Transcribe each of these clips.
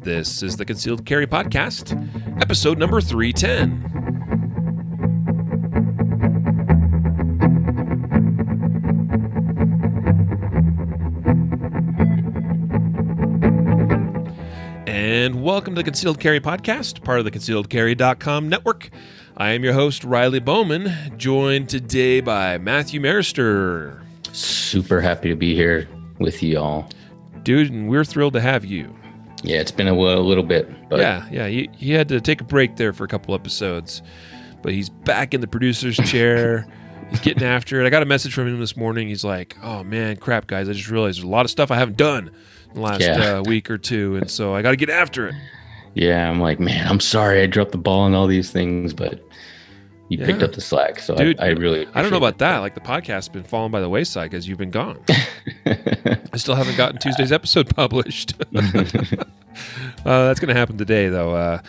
This is the Concealed Carry Podcast, episode number 310. And welcome to the Concealed Carry Podcast, part of the concealedcarry.com network. I am your host, Riley Bowman, joined today by Matthew Maruster. Super happy to be here with you all. Dude, and we're thrilled to have you. Yeah, it's been a, a little bit. But yeah, yeah. He, he had to take a break there for a couple episodes, but he's back in the producer's chair. he's getting after it. I got a message from him this morning. He's like, oh man, crap, guys. I just realized there's a lot of stuff I haven't done in the last Yeah. uh, week or two, and so I got to get after it. yeah, I'm like, man, I'm sorry I dropped the ball on all these things, but you picked up the slack. So Dude, I, I really I don't know about that. Like the podcast's been falling by the wayside because you've been gone. I still haven't gotten Tuesday's episode published. uh, that's going to happen today, though. Uh,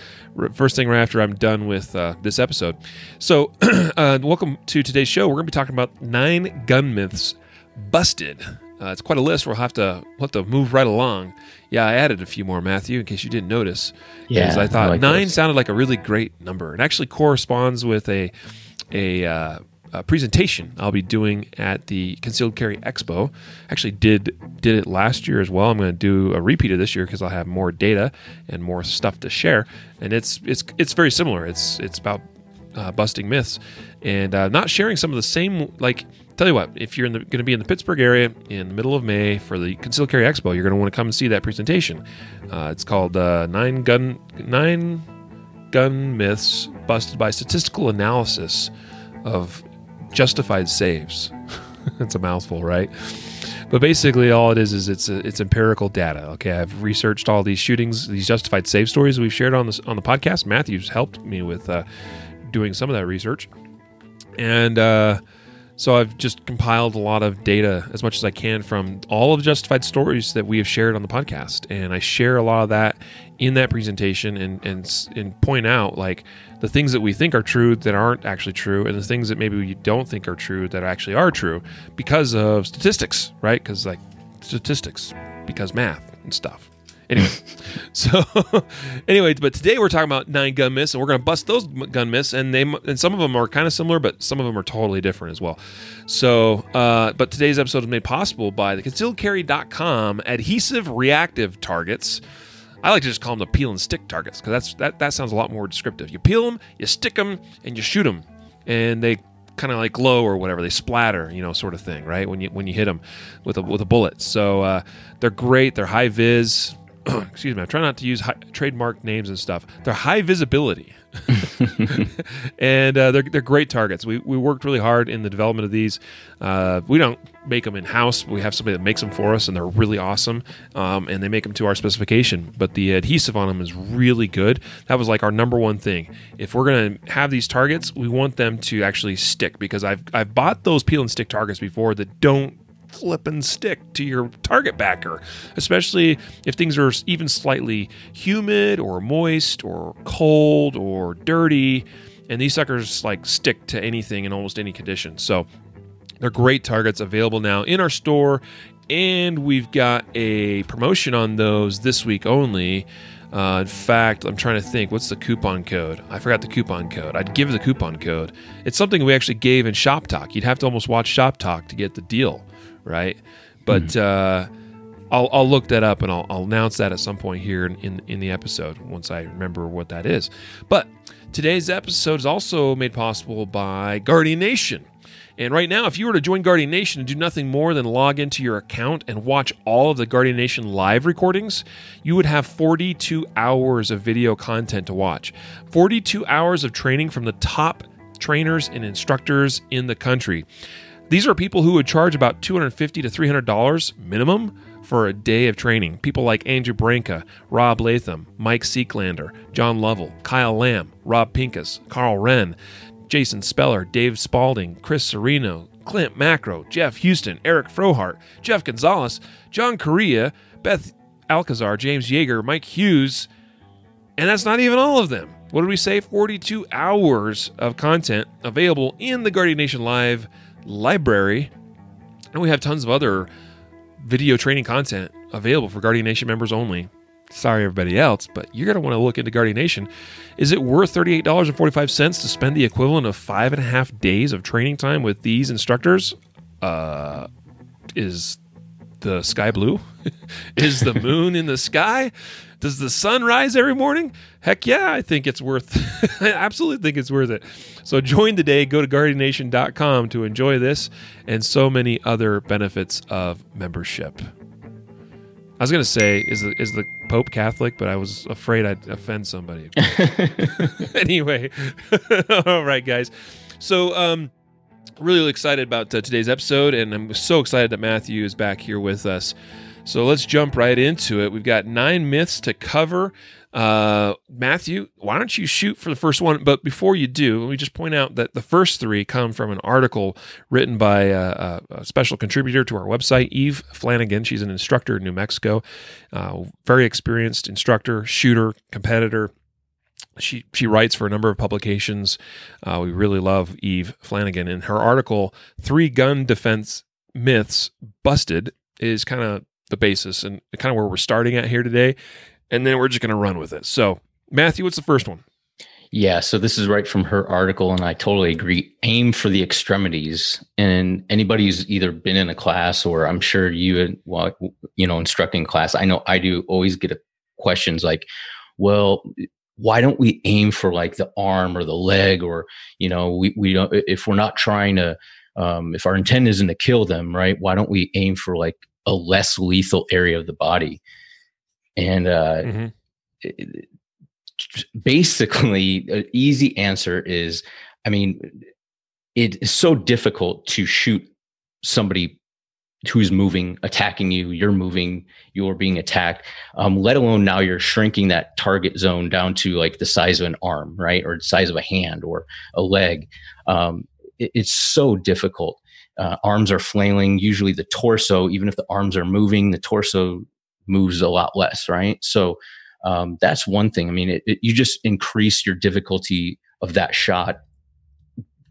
first thing right after I'm done with uh, this episode. So, uh, welcome to today's show. We're going to be talking about nine gun myths busted. Uh, it's quite a list. We'll have to we'll have to move right along. Yeah, I added a few more, Matthew, in case you didn't notice. Yeah, because I thought I like nine those. sounded like a really great number. It actually corresponds with a a, uh, a presentation I'll be doing at the Concealed Carry Expo. Actually, did did it last year as well. I'm going to do a repeat of this year because I'll have more data and more stuff to share. And it's it's it's very similar. It's it's about uh, busting myths and uh, not sharing some of the same like. Tell you what, if you're going to be in the Pittsburgh area in the middle of May for the Conceal Carry Expo, you're going to want to come and see that presentation. Uh, it's called uh, Nine Gun Nine gun myths busted by statistical analysis of justified saves. it's a mouthful, right? But basically, all it is is it's it's empirical data. Okay, I've researched all these shootings, these justified save stories we've shared on this on the podcast. Matthew's helped me with uh, doing some of that research, and uh, so I've just compiled a lot of data as much as I can from all of the justified stories that we have shared on the podcast, and I share a lot of that in that presentation and and and point out like the things that we think are true that aren't actually true, and the things that maybe we don't think are true that actually are true because of statistics, right? Because like statistics, because math and stuff. Anyway, so anyway, but today we're talking about nine gun myths, and we're going to bust those gun myths, and they and some of them are kind of similar, but some of them are totally different as well. So, uh, but today's episode is made possible by the concealedcarry.com adhesive reactive targets. I like to just call them the peel and stick targets because that's that that sounds a lot more descriptive. You peel them, you stick them, and you shoot them, and they kind of like glow or whatever. They splatter, you know, sort of thing, right? When you when you hit them with a with a bullet. So uh, they're great. They're high vis. Excuse me. I'm trying not to use high, trademark names and stuff. They're high visibility. and uh, they're, they're great targets. We, we worked really hard in the development of these. Uh, we don't make them in house. We have somebody that makes them for us, and they're really awesome. Um, and they make them to our specification. But the adhesive on them is really good. That was like our number one thing. If we're gonna have these targets, we want them to actually stick because I've I've bought those peel and stick targets before that don't flip and stick to your target backer, especially if things are even slightly humid or moist or cold or dirty. And these suckers like stick to anything in almost any condition. So they're great targets available now in our store. And we've got a promotion on those this week only. Uh, in fact, I'm trying to think what's the coupon code. I forgot the coupon code. I'd give the coupon code. It's something we actually gave in Shop Talk. You'd have to almost watch Shop Talk to get the deal, right? But uh, I'll, I'll look that up and I'll, I'll announce that at some point here in, in, in the episode once I remember what that is. But today's episode is also made possible by Guardian Nation. And right now, if you were to join Guardian Nation and do nothing more than log into your account and watch all of the Guardian Nation live recordings, you would have 42 hours of video content to watch. 42 hours of training from the top trainers and instructors in the country. These are people who would charge about 250 to $300 minimum for a day of training. People like Andrew Branca, Rob Leatham, Mike Seeklander, John Lovell, Kyle Lamb, Rob Pincus, Karl Rehn, Jason Speller, Dave Spaulding, Chris Cerino, Clint Macro, Jeff Houston, Eric Frohart, Jeff Gonzalez, John Correia, Beth Alcazar, James Yeager, Mike Hughes, and that's not even all of them. What did we say? 42 hours of content available in the Guardian Nation Live library. And we have tons of other video training content available for Guardian Nation members only. sorry everybody else, but you're going to want to look into Guardian Nation. Is it worth $38.45 to spend the equivalent of five and a half days of training time with these instructors? Uh, is the sky blue? is the moon in the sky? Does the sun rise every morning? Heck yeah, I think it's worth I absolutely think it's worth it. So join today, go to guardiannation.com to enjoy this and so many other benefits of membership. I was going to say is the is the Pope Catholic, but I was afraid I'd offend somebody. anyway, all right, guys. So, um, really excited about uh, today's episode, and I'm so excited that Matthew is back here with us. So let's jump right into it. We've got nine myths to cover. Uh, Matthew, why don't you shoot for the first one? But before you do, let me just point out that the first three come from an article written by a, a special contributor to our website, Eve Flanigan. She's an instructor in New Mexico, uh, very experienced instructor, shooter, competitor. She she writes for a number of publications. Uh, we really love Eve Flanigan, and her article, Three Gun Defense Myths Busted," is kind of the basis and kind of where we're starting at here today and then we're just going to run with it. So, Matthew, what's the first one? Yeah, so this is right from her article, and I totally agree. Aim for the extremities, and anybody who's either been in a class or I'm sure you, well, you know, instructing class. I know I do always get questions like, "Well, why don't we aim for like the arm or the leg, or you know, we we don't if we're not trying to, um, if our intent isn't to kill them, right? Why don't we aim for like a less lethal area of the body?" And uh, mm-hmm. basically, an easy answer is I mean, it is so difficult to shoot somebody who's moving, attacking you, you're moving, you're being attacked, um, let alone now you're shrinking that target zone down to like the size of an arm, right? Or the size of a hand or a leg. Um, it, it's so difficult. Uh, arms are flailing, usually the torso, even if the arms are moving, the torso moves a lot less, right? So um, that's one thing. I mean, it, it, you just increase your difficulty of that shot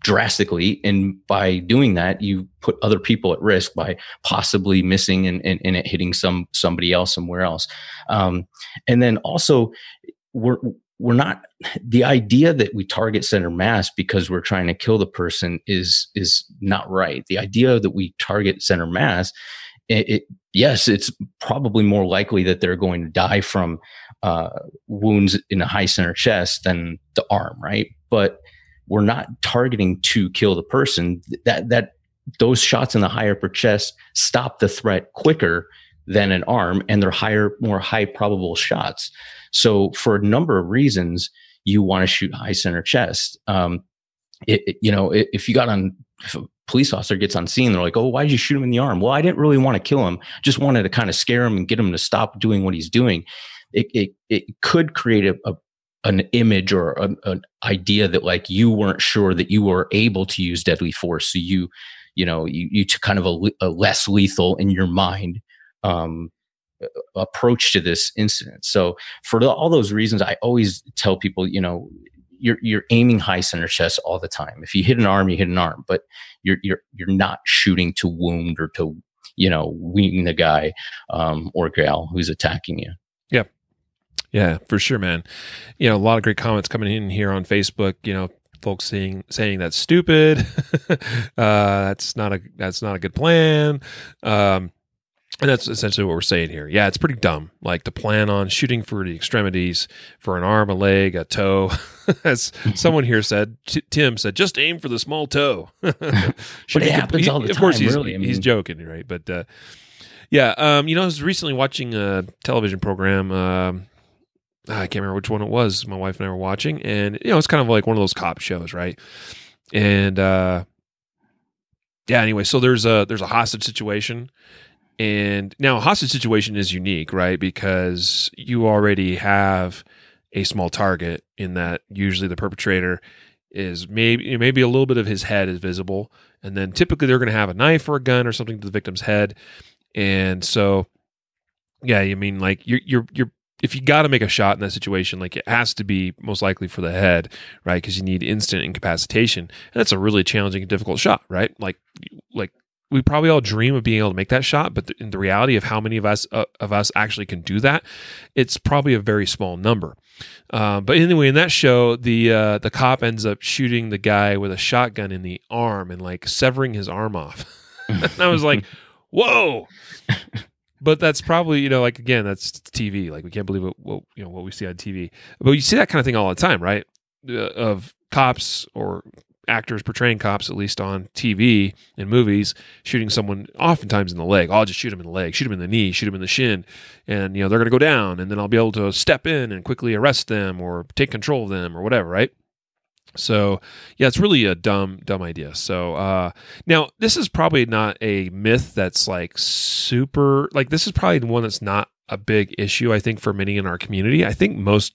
drastically and by doing that you put other people at risk by possibly missing and, and, and it hitting some somebody else somewhere else um, and then also we're we're not the idea that we target center mass because we're trying to kill the person is is not right the idea that we target center mass it, it, yes, it's probably more likely that they're going to die from uh, wounds in a high center chest than the arm, right? But we're not targeting to kill the person. That that those shots in the high upper chest stop the threat quicker than an arm, and they're higher, more high probable shots. So for a number of reasons, you want to shoot high center chest. Um, it, it, you know, if you got on if a police officer gets on scene, they're like, "Oh, why did you shoot him in the arm?" Well, I didn't really want to kill him; just wanted to kind of scare him and get him to stop doing what he's doing. It it, it could create a, a an image or a, an idea that like you weren't sure that you were able to use deadly force, so you you know you, you took kind of a, a less lethal in your mind um, approach to this incident. So for the, all those reasons, I always tell people, you know, you're you're aiming high center chest all the time. If you hit an arm, you hit an arm, but you're you're you're not shooting to wound or to you know weaken the guy um, or gal who's attacking you. Yeah, yeah, for sure, man. You know, a lot of great comments coming in here on Facebook. You know, folks saying saying that's stupid. uh, that's not a that's not a good plan. Um, and that's essentially what we're saying here. Yeah, it's pretty dumb. Like to plan on shooting for the extremities for an arm, a leg, a toe. As someone here said, T- Tim said, just aim for the small toe. but it happens he, all the of time. Of course, he's, really. I mean, he's joking, right? But uh, yeah, um, you know, I was recently watching a television program. Um, I can't remember which one it was. My wife and I were watching, and you know, it's kind of like one of those cop shows, right? And uh, yeah, anyway, so there's a there's a hostage situation and now hostage situation is unique, right? Because you already have a small target in that usually the perpetrator is maybe maybe a little bit of his head is visible, and then typically they're going to have a knife or a gun or something to the victim's head, and so yeah, I mean like you're you're you're if you got to make a shot in that situation, like it has to be most likely for the head, right? Because you need instant incapacitation, and that's a really challenging and difficult shot, right? Like like we probably all dream of being able to make that shot, but the, in the reality of how many of us uh, of us actually can do that, it's probably a very small number. Uh, but anyway, in that show, the uh, the cop ends up shooting the guy with a shotgun in the arm and like severing his arm off. and I was like, "Whoa!" but that's probably you know like again that's TV. Like we can't believe what, what you know what we see on TV. But you see that kind of thing all the time, right? Uh, of cops or actors portraying cops, at least on TV and movies, shooting someone oftentimes in the leg. I'll just shoot him in the leg, shoot him in the knee, shoot him in the shin, and you know they're going to go down, and then I'll be able to step in and quickly arrest them or take control of them or whatever, right? So yeah, it's really a dumb, dumb idea. So uh, now this is probably not a myth that's like super. Like this is probably one that's not a big issue. I think for many in our community. I think most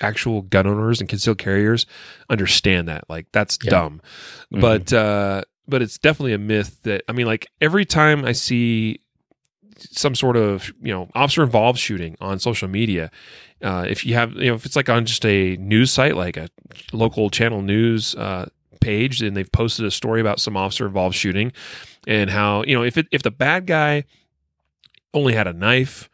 actual gun owners and concealed carriers understand that. Like that's yeah. dumb. Mm-hmm. But uh but it's definitely a myth that I mean like every time I see some sort of you know officer involved shooting on social media uh, if you have you know if it's like on just a news site like a local channel news uh, page and they've posted a story about some officer involved shooting and how you know if it if the bad guy only had a knife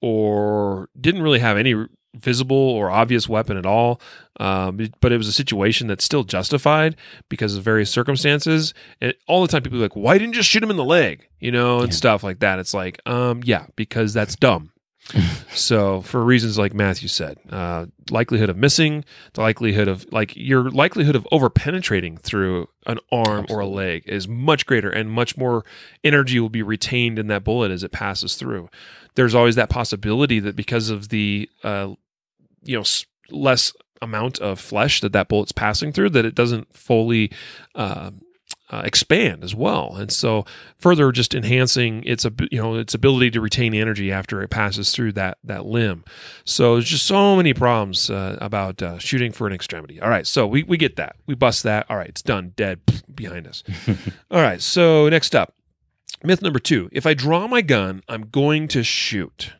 or didn't really have any visible or obvious weapon at all, um, but it was a situation that's still justified because of various circumstances. And all the time, people are like, "Why didn't you just shoot him in the leg?" You know, and yeah. stuff like that. It's like, um, yeah, because that's dumb. so for reasons like Matthew said, uh, likelihood of missing, the likelihood of like your likelihood of over penetrating through an arm Absolutely. or a leg is much greater, and much more energy will be retained in that bullet as it passes through there's always that possibility that because of the uh, you know less amount of flesh that that bullet's passing through that it doesn't fully uh, uh, expand as well. And so further just enhancing its you know its ability to retain energy after it passes through that that limb. So there's just so many problems uh, about uh, shooting for an extremity. All right so we, we get that. We bust that. All right it's done. Dead behind us. All right so next up Myth number two if I draw my gun, I'm going to shoot.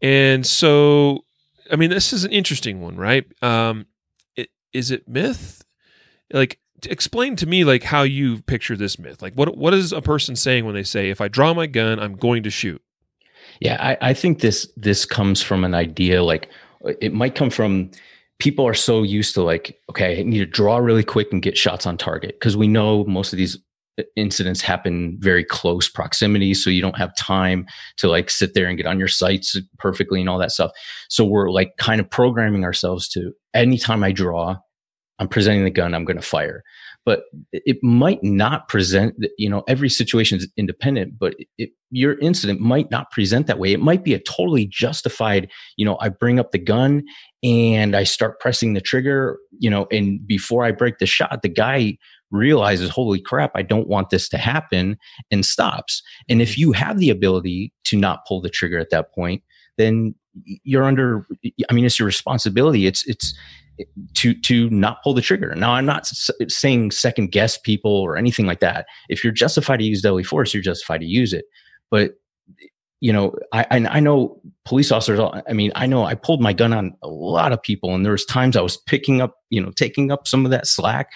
And so, I mean, this is an interesting one, right? Um, it, is it myth? Like, explain to me like how you picture this myth. Like, what what is a person saying when they say, "If I draw my gun, I'm going to shoot"? Yeah, I, I think this this comes from an idea. Like, it might come from people are so used to like, okay, I need to draw really quick and get shots on target because we know most of these incidents happen very close proximity so you don't have time to like sit there and get on your sights perfectly and all that stuff. So we're like kind of programming ourselves to anytime i draw i'm presenting the gun i'm going to fire. But it might not present you know every situation is independent but it, your incident might not present that way. It might be a totally justified you know i bring up the gun and i start pressing the trigger you know and before i break the shot the guy realizes, holy crap, I don't want this to happen and stops. And if mm-hmm. you have the ability to not pull the trigger at that point, then you're under, I mean, it's your responsibility. It's, it's, to to not pull the trigger. Now, I'm not s- saying second guess people or anything like that. If you're justified to use deadly force, you're justified to use it. But you know, I, I know police officers. I mean, I know I pulled my gun on a lot of people, and there was times I was picking up, you know, taking up some of that slack,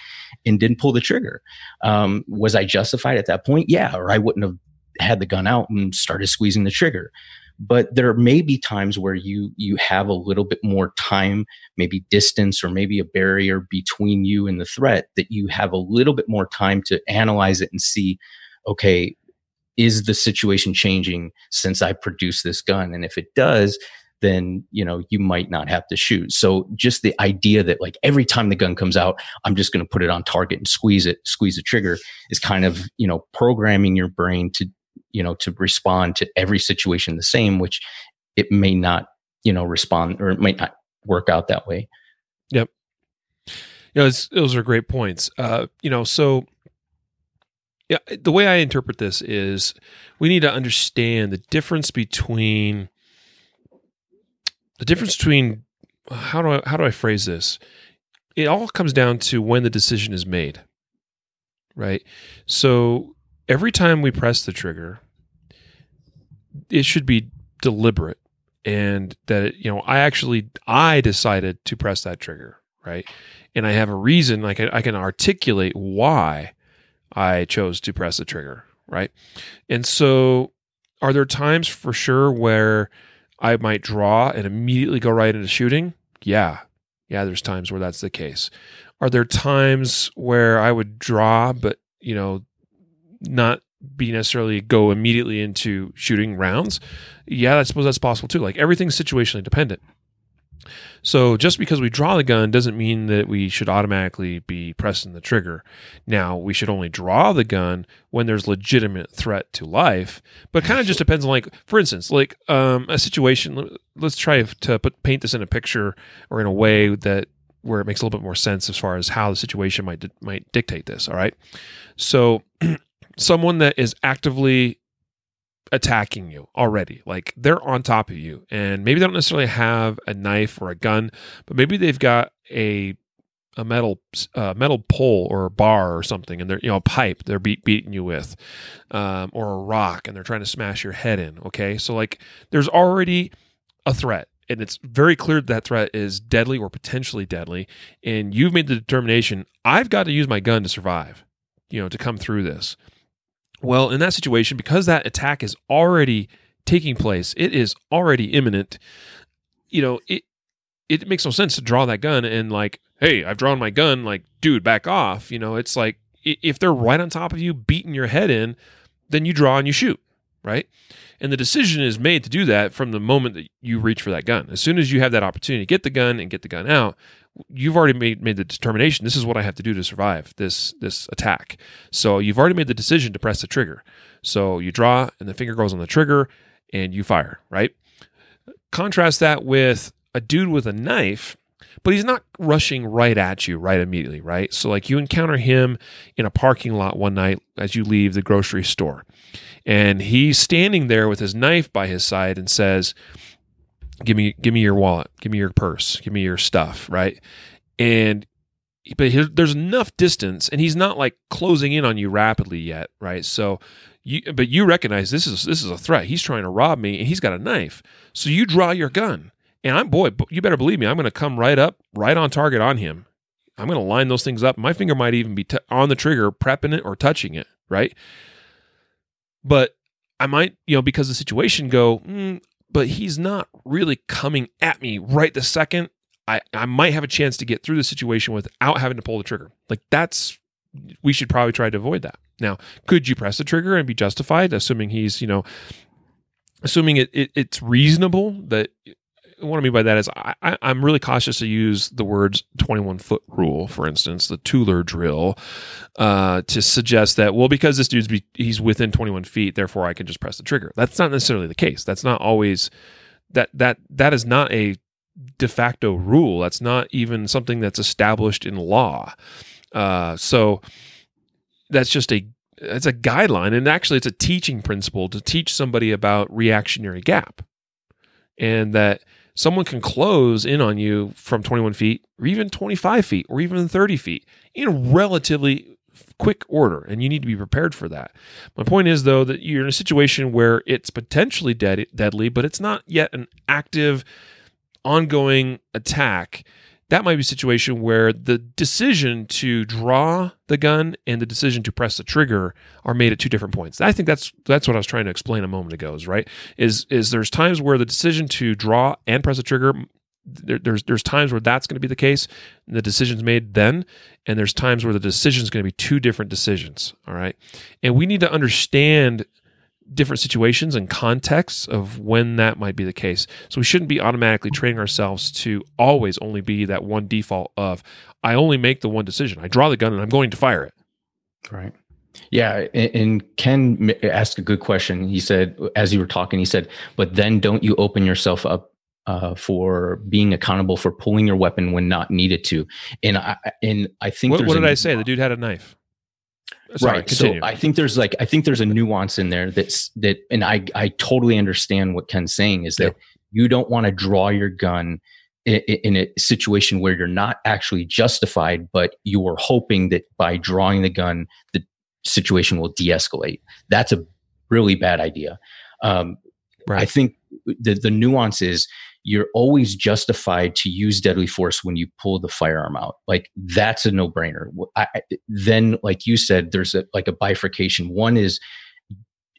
and didn't pull the trigger. Um, was I justified at that point? Yeah, or I wouldn't have had the gun out and started squeezing the trigger. But there may be times where you you have a little bit more time, maybe distance, or maybe a barrier between you and the threat that you have a little bit more time to analyze it and see, okay, is the situation changing since I produced this gun? And if it does, then you know you might not have to shoot. So just the idea that like every time the gun comes out, I'm just going to put it on target and squeeze it, squeeze the trigger is kind of you know programming your brain to you know to respond to every situation the same, which it may not you know respond or it might not work out that way. Yep. You know, those are great points. Uh, you know, so yeah, the way I interpret this is we need to understand the difference between the difference between how do I how do I phrase this? It all comes down to when the decision is made. Right? So every time we press the trigger, it should be deliberate and that you know I actually I decided to press that trigger, right? And I have a reason like I, I can articulate why I chose to press the trigger, right? And so, are there times for sure where I might draw and immediately go right into shooting? Yeah. Yeah, there's times where that's the case. Are there times where I would draw, but, you know, not be necessarily go immediately into shooting rounds? Yeah, I suppose that's possible too. Like everything's situationally dependent. So just because we draw the gun doesn't mean that we should automatically be pressing the trigger. Now, we should only draw the gun when there's legitimate threat to life, but kind of just depends on like for instance, like um, a situation let's try to put paint this in a picture or in a way that where it makes a little bit more sense as far as how the situation might might dictate this, all right? So someone that is actively attacking you already. Like they're on top of you, and maybe they don't necessarily have a knife or a gun, but maybe they've got a a metal uh, metal pole or a bar or something, and they're you know a pipe they're beat, beating you with, um, or a rock, and they're trying to smash your head in. Okay, so like there's already a threat. And it's very clear that threat is deadly or potentially deadly. And you've made the determination I've got to use my gun to survive, you know, to come through this. Well, in that situation, because that attack is already taking place, it is already imminent. You know, it it makes no sense to draw that gun and like, hey, I've drawn my gun. Like, dude, back off. You know, it's like if they're right on top of you, beating your head in, then you draw and you shoot, right? And the decision is made to do that from the moment that you reach for that gun. As soon as you have that opportunity to get the gun and get the gun out, you've already made made the determination this is what I have to do to survive this this attack. So you've already made the decision to press the trigger. So you draw and the finger goes on the trigger and you fire, right? Contrast that with a dude with a knife, but he's not rushing right at you right immediately, right? So like you encounter him in a parking lot one night as you leave the grocery store. And he's standing there with his knife by his side and says, give me give me your wallet give me your purse give me your stuff right? And but there's enough distance and he's not like closing in on you rapidly yet right? So you but you recognize this is this is a threat. He's trying to rob me and he's got a knife. So you draw your gun. And i'm boy you better believe me i'm going to come right up right on target on him. I'm going to line those things up. My finger might even be t- on the trigger prepping it or touching it right? But i might you know because the situation go mm, but he's not really coming at me right the second. I, I might have a chance to get through the situation without having to pull the trigger. Like that's we should probably try to avoid that. Now, could you press the trigger and be justified, assuming he's, you know, assuming it, it it's reasonable that what I mean by that is I, I, am really cautious to use the words 21 foot rule, for instance, the Tueller drill, uh, to suggest that, well, because this dude's be, he's within 21 feet, therefore I can just press the trigger. That's not necessarily the case. That's not always that that that is not a de facto rule. That's not even something that's established in law. Uh, so that's just a it's a guideline, and actually, it's a teaching principle to teach somebody about reactionary gap, and that someone can close in on you from 21 feet or even 25 feet or even 30 feet in relatively quick order and you need to be prepared for that. My point is though that you're in a situation where it's potentially dead, deadly but it's not yet an active ongoing attack that might be a situation where the decision to draw the gun and the decision to press the trigger are made at two different points. I think that's that's what I was trying to explain a moment ago. Is right is is there's times where the decision to draw and press the trigger there, there's there's times where that's going to be the case the decision's made then and there's times where the decision is going to be two different decisions all right and we need to understand different situations and contexts of when that might be the case. So we shouldn't be automatically training ourselves to always only be that one default of I only make the one decision. I draw the gun and I'm going to fire it. Right. Yeah, and Ken asked a good question. He said, as you were talking, he said, "But then don't you open yourself up uh, for being accountable for pulling your weapon when not needed to?" And I and I think what, what did I say? The dude had a knife. Sorry, right. Continue. So I think there's like I think there's a nuance in there that's that, and I I totally understand what Ken's saying is that yeah. you don't want to draw your gun in, in a situation where you're not actually justified, but you are hoping that by drawing the gun, the situation will de-escalate. That's a really bad idea. Um, right. I think the the nuance is you're always justified to use deadly force when you pull the firearm out. Like that's a no brainer. then, like you said, there's a, like a bifurcation. One is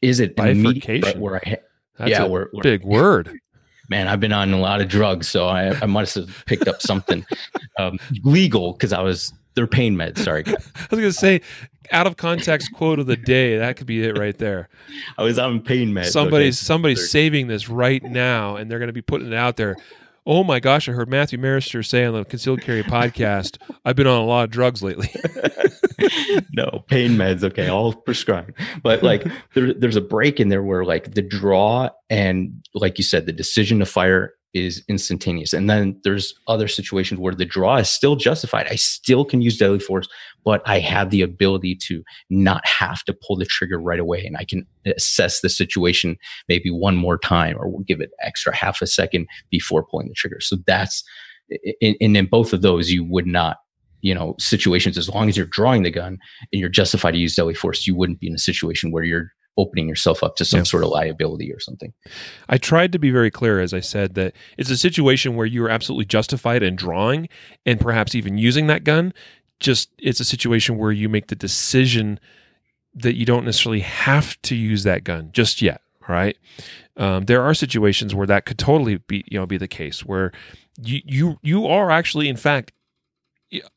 is it bifurcation? Where I, That's yeah, a where, where, big word. Man, I've been on a lot of drugs, so I, I must have picked up something um, legal because I was they're pain meds. Sorry, I was gonna say out of context quote of the day. That could be it right there. I was on pain meds. Somebody's okay. somebody's saving this right now, and they're going to be putting it out there. Oh my gosh, I heard Matthew Maruster say on the Concealed Carry podcast, I've been on a lot of drugs lately. no, pain meds, okay, all prescribed. But like there, there's a break in there where like the draw and like you said, the decision to fire is instantaneous. And then there's other situations where the draw is still justified. I still can use deadly force, but I have the ability to not have to pull the trigger right away. And I can assess the situation maybe one more time or we'll give it extra half a second before pulling the trigger. So that's, and in, in both of those, you would not you know situations as long as you're drawing the gun and you're justified to use deadly force you wouldn't be in a situation where you're opening yourself up to some yeah. sort of liability or something. I tried to be very clear, as I said, that it's a situation where you are absolutely justified in drawing and perhaps even using that gun. Just it's a situation where you make the decision that you don't necessarily have to use that gun just yet. Right? Um, there are situations where that could totally be you know be the case where you you you are actually in fact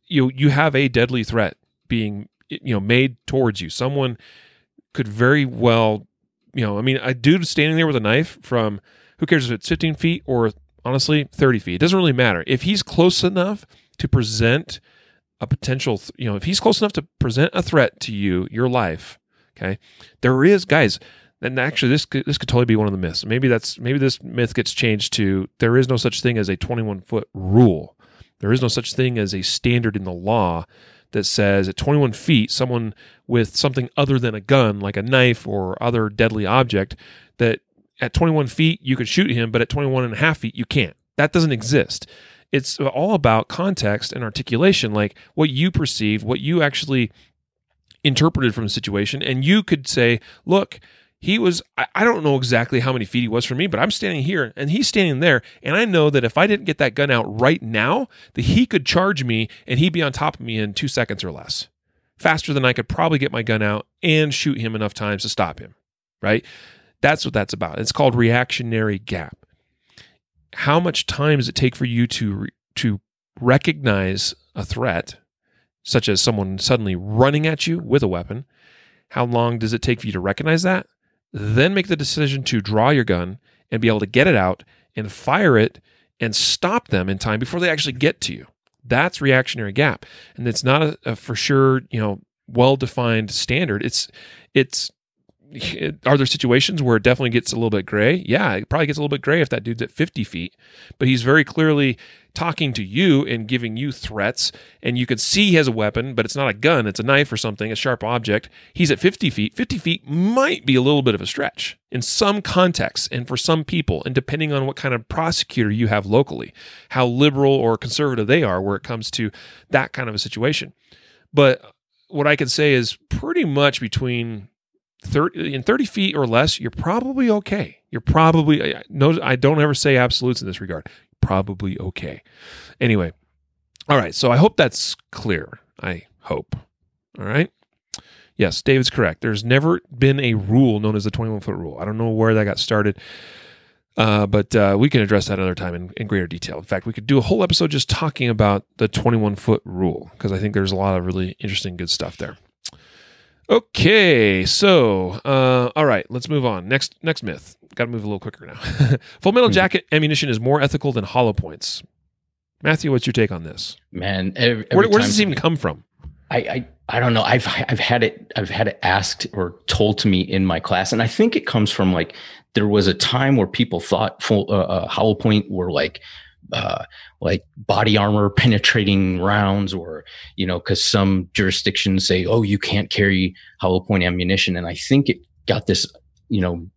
you you have a deadly threat being you know made towards you. Someone could very well, you know, I mean, a dude standing there with a knife from who cares if it's 15 feet or honestly 30 feet. It doesn't really matter. If he's close enough to present a potential, you know, if he's close enough to present a threat to you, your life, okay, there is, guys, and actually this could, this could totally be one of the myths. Maybe that's maybe this myth gets changed to there is no such thing as a 21 foot rule. There is no such thing as a standard in the law that says at 21 feet, someone with something other than a gun, like a knife or other deadly object, that at 21 feet you could shoot him, but at 21 and a half feet you can't. That doesn't exist. It's all about context and articulation, like what you perceived, what you actually interpreted from the situation. And you could say, look, he was I, don't know exactly how many feet he was from me but i'm standing here and he's standing there. And i know that if i didn't get that gun out right now that he could charge me and he'd be on top of me in two seconds or less faster than i could probably get my gun out and shoot him enough times to stop him right? That's what that's about. It's called reactionary gap. How much time does it take for you to to recognize a threat such as someone suddenly running at you with a weapon? How long does it take for you to recognize that then make the decision to draw your gun and be able to get it out and fire it and stop them in time before they actually get to you. That's reactionary gap, and it's not a, a for sure, you know, well-defined standard. It's it's are there situations where it definitely gets a little bit gray? Yeah, it probably gets a little bit gray if that dude's at 50 feet, but he's very clearly talking to you and giving you threats. And you can see he has a weapon, but it's not a gun, it's a knife or something, a sharp object. He's at 50 feet. 50 feet might be a little bit of a stretch in some contexts and for some people, and depending on what kind of prosecutor you have locally, how liberal or conservative they are where it comes to that kind of a situation. But what I can say is pretty much between 30 in 30 feet or less, you're probably okay. You're probably no. I don't ever say absolutes in this regard. Probably okay. Anyway, all right. So I hope that's clear. I hope. All right. Yes, David's correct. There's never been a rule known as the 21 foot rule. I don't know where that got started, uh, but uh, we can address that another time in, in greater detail. In fact, we could do a whole episode just talking about the 21 foot rule because I think there's a lot of really interesting, good stuff there. Okay, so uh, all right, let's move on. Next, next myth. Got to move a little quicker now. Full metal hmm. jacket ammunition is more ethical than hollow points. Matthew, what's your take on this? Man, every, every where, where does this even come from? I, I I don't know. I've I've had it I've had it asked or told to me in my class, and I think it comes from like there was a time where people thought full uh, uh, hollow point were like uh, like body armor penetrating rounds or you know because some jurisdictions say oh you can't carry hollow point ammunition. And i think it got this you know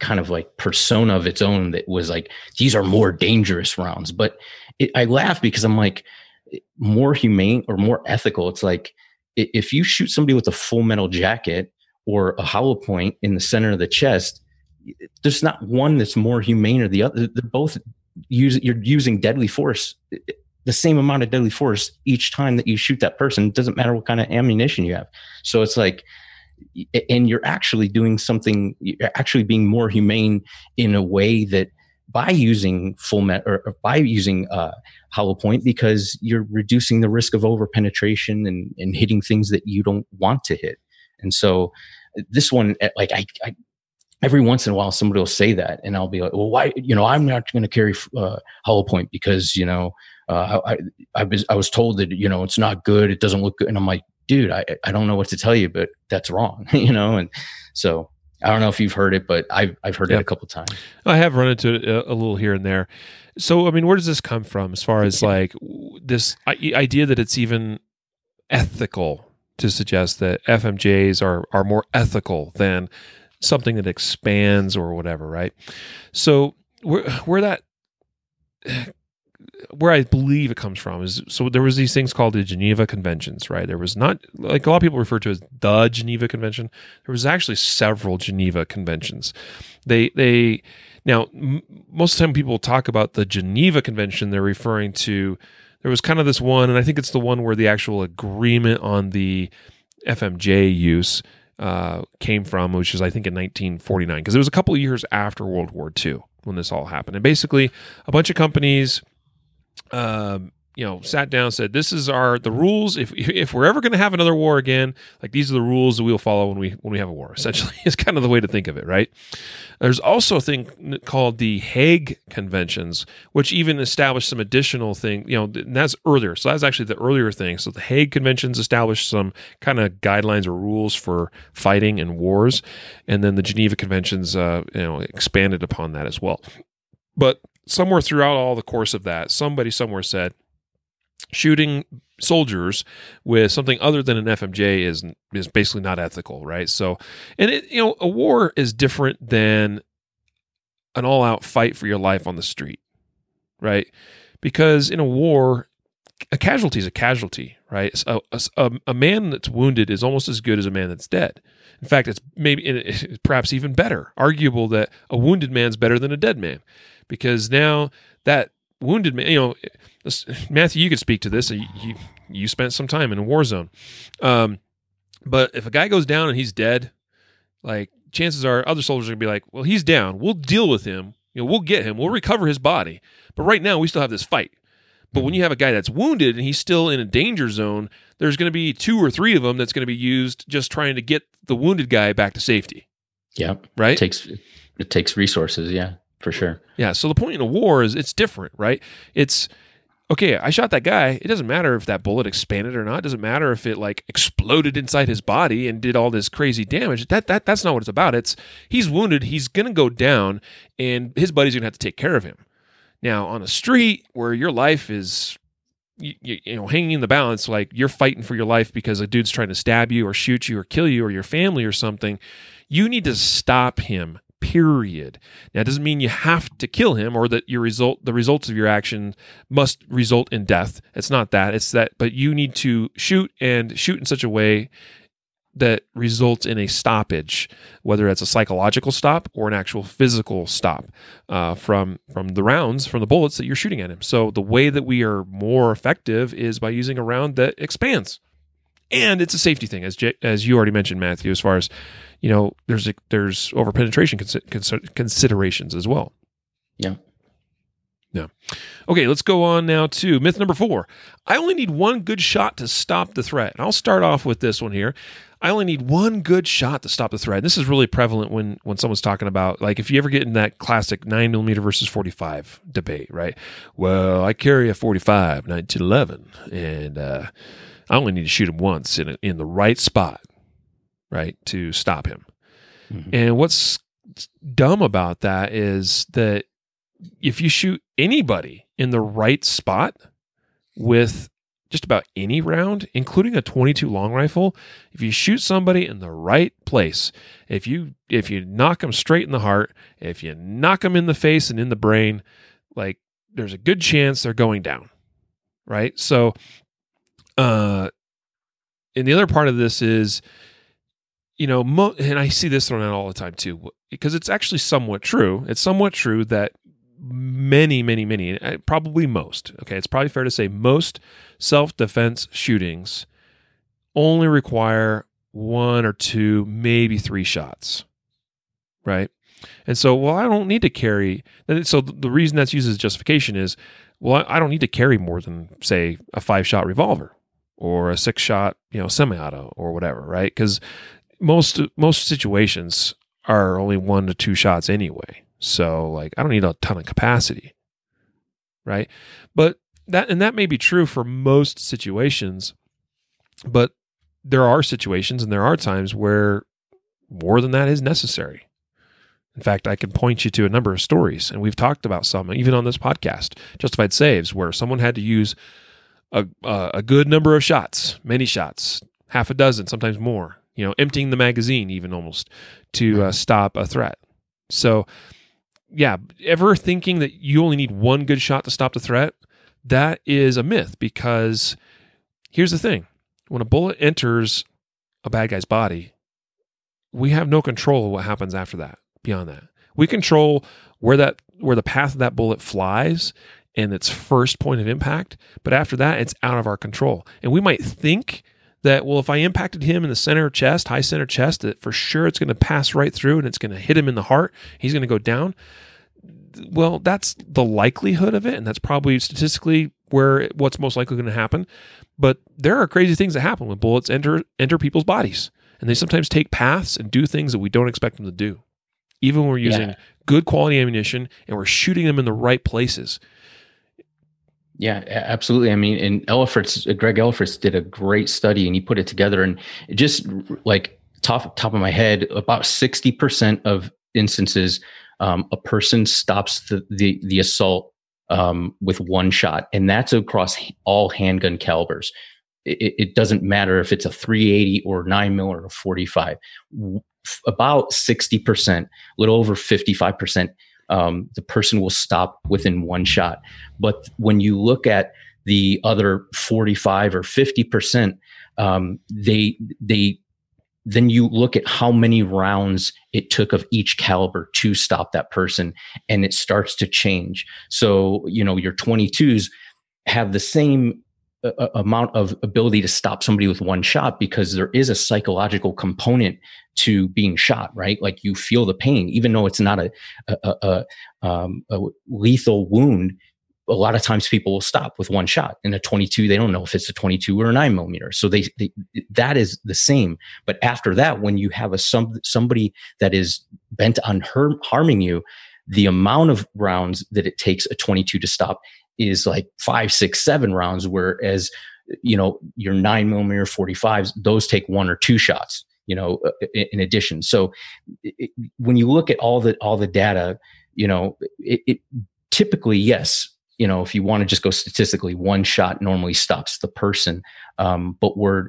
kind of like persona of its own that was like these are more dangerous rounds. But it, i laugh because i'm like more humane or more ethical it's like if you shoot somebody with a full metal jacket or a hollow point in the center of the chest there's not one that's more humane or the other they're both use you're using deadly force the same amount of deadly force each time that you shoot that person it doesn't matter what kind of ammunition you have. So it's like and you're actually doing something you're actually being more humane in a way that by using full met or, by using uh, hollow point because you're reducing the risk of over penetration and, and hitting things that you don't want to hit. And so this one eh, like I, I every once in a while somebody will say that and i'll be like well why you know i'm not going to carry uh, hollow point because you know uh, I, I was i was told that you know it's not good it doesn't look good and i'm like dude i, I don't know what to tell you but that's wrong you know and so i don't know if you've heard it but i've, I've heard yep. it a couple times i have run into it a, a, little here and there so i mean where does this come from as far as like this idea that it's even ethical to suggest that fmjs are are more ethical than something that expands or whatever, right? So where where that where I believe it comes from is so there was these things called the Geneva Conventions, right? There was not like a lot of people refer to as the Geneva Convention. There was actually several Geneva Conventions. They they now m- most of the time people talk about the Geneva Convention, they're referring to there was kind of this one, and I think it's the one where the actual agreement on the FMJ use uh, came from, which is I think in 1949, because it was a couple of years after World War II when this all happened. And basically, a bunch of companies, um, you know, sat down, said, "This is our the rules. If if we're ever going to have another war again, like these are the rules that we'll follow when we when we have a war." Essentially, is kind of the way to think of it, right? There's also a thing called the Hague Conventions, which even established some additional thing. You know, that's earlier. So that's actually the earlier thing. So the Hague Conventions established some kind of guidelines or rules for fighting and wars, and then the Geneva Conventions, uh, you know, expanded upon that as well. But somewhere throughout all the course of that, somebody somewhere said shooting soldiers with something other than an FMJ is is basically not ethical, right? So, and it you know a war is different than an all out fight for your life on the street, right? Because in a war, a casualty is a casualty, right? So a, a, man that's wounded is almost as good as a man that's dead. In fact, it's maybe it's perhaps even better, arguable that a wounded man's better than a dead man, because now that wounded man, you know, Matthew, you could speak to this. You, you, you spent some time in a war zone. Um, but if a guy goes down and he's dead, like chances are other soldiers are gonna be like, well, he's down. We'll deal with him. You know, we'll get him. We'll recover his body. But right now, we still have this fight. But when you have a guy that's wounded and he's still in a danger zone, there's going to be two or three of them that's going to be used just trying to get the wounded guy back to safety. Yeah. Right. It takes it takes resources. Yeah, for sure. Yeah. So the point in a war is it's different, right? It's okay, I shot that guy. It doesn't matter if that bullet expanded or not. It doesn't matter if it like exploded inside his body and did all this crazy damage. That that that's not what it's about. It's he's wounded. He's gonna go down, and his buddy's gonna have to take care of him. Now on a street where your life is you, you, know hanging in the balance, like you're fighting for your life because a dude's trying to stab you or shoot you or kill you or your family or something. You need to stop him period. Now, it doesn't mean you have to kill him or that your result, the results of your action must result in death. It's not that. It's that, but you need to shoot and shoot in such a way that results in a stoppage, whether that's a psychological stop or an actual physical stop uh, from from the rounds, from the bullets that you're shooting at him. So the way that we are more effective is by using a round that expands, and it's a safety thing, as J- as you already mentioned, Matthew. As far as you know, there's a, there's over penetration considerations as well. Yeah. Yeah. Okay, let's go on now to myth number four. I only need one good shot to stop the threat. And I'll start off with this one here. I only need one good shot to stop the threat. And this is really prevalent when when someone's talking about like if you ever get in that classic nine millimeter versus forty five debate, right? Well, I carry a 45, 1911, and uh, I only need to shoot him once in a, in the right spot right, to stop him. Mm-hmm. And what's dumb about that is that if you shoot anybody in the right spot with just about any round, including a 22 long rifle, if you shoot somebody in the right place, if you if you knock them straight in the heart, if you knock them in the face and in the brain, like there's a good chance they're going down. Right? So uh and the other part of this is you know, mo- and I see this thrown out all the time too, because it's actually somewhat true. It's somewhat true that many, many, many, uh, probably most, okay, it's probably fair to say most self defense shootings only require one or two, maybe three shots, right? And so, well, I don't need to carry. So the reason that's used as justification is, well, I don't need to carry more than say a five shot revolver or a six shot, you know, semi-auto or whatever, right? Because most most situations are only one to two shots anyway. So like, I don't need a ton of capacity, right? But that and that may be true for most situations, but there are situations and there are times where more than that is necessary. In fact, I can point you to a number of stories, and we've talked about some, even on this podcast, Justified Saves, where someone had to use a, a good number of shots, many shots, half a dozen, sometimes more, you know, emptying the magazine even almost to uh, stop a threat. So, yeah, ever thinking that you only need one good shot to stop the threat, that is a myth because here's the thing when a bullet enters a bad guy's body, we have no control of what happens after that beyond that. We control where that where the path of that bullet flies and its first point of impact, but after that it's out of our control. And we might think that well if I impacted him in the center chest, high center chest, that for sure it's going to pass right through and it's going to hit him in the heart. He's going to go down. Well, that's the likelihood of it and that's probably statistically where what's most likely going to happen. But there are crazy things that happen when bullets enter enter people's bodies. And they sometimes take paths and do things that we don't expect them to do even when we're using yeah. good quality ammunition and we're shooting them in the right places. Yeah, absolutely. I mean, and Elefritz, uh, Greg Elefritz did a great study and he put it together and just like top top of my head, about 60% of instances, um, a person stops the, the, the assault um, with one shot. And that's across all handgun calibers. It, it, doesn't matter if it's a 380 or 9 mil or a 45 about 60%, a little over 55%, um, the person will stop within one shot. But when you look at the other 45 or 50%, um, they, they, then you look at how many rounds it took of each caliber to stop that person and it starts to change. So, you know, your 22s have the same amount of ability to stop somebody with one shot because there is a psychological component to being shot, right? Like you feel the pain, even though it's not a, a, a, um, a lethal wound. A lot of times people will stop with one shot in a 22. They don't know if it's a 22 or a nine millimeter. So they, they that is the same. But after that, when you have a some somebody that is bent on her, harming you, the amount of rounds that it takes a 22 to stop is like five, six, seven rounds, whereas you know your nine millimeter 45s those take one or two shots you know uh, in addition. So it, when you look at all the all the data you know it, it typically yes you know if you want to just go statistically one shot normally stops the person um, but we're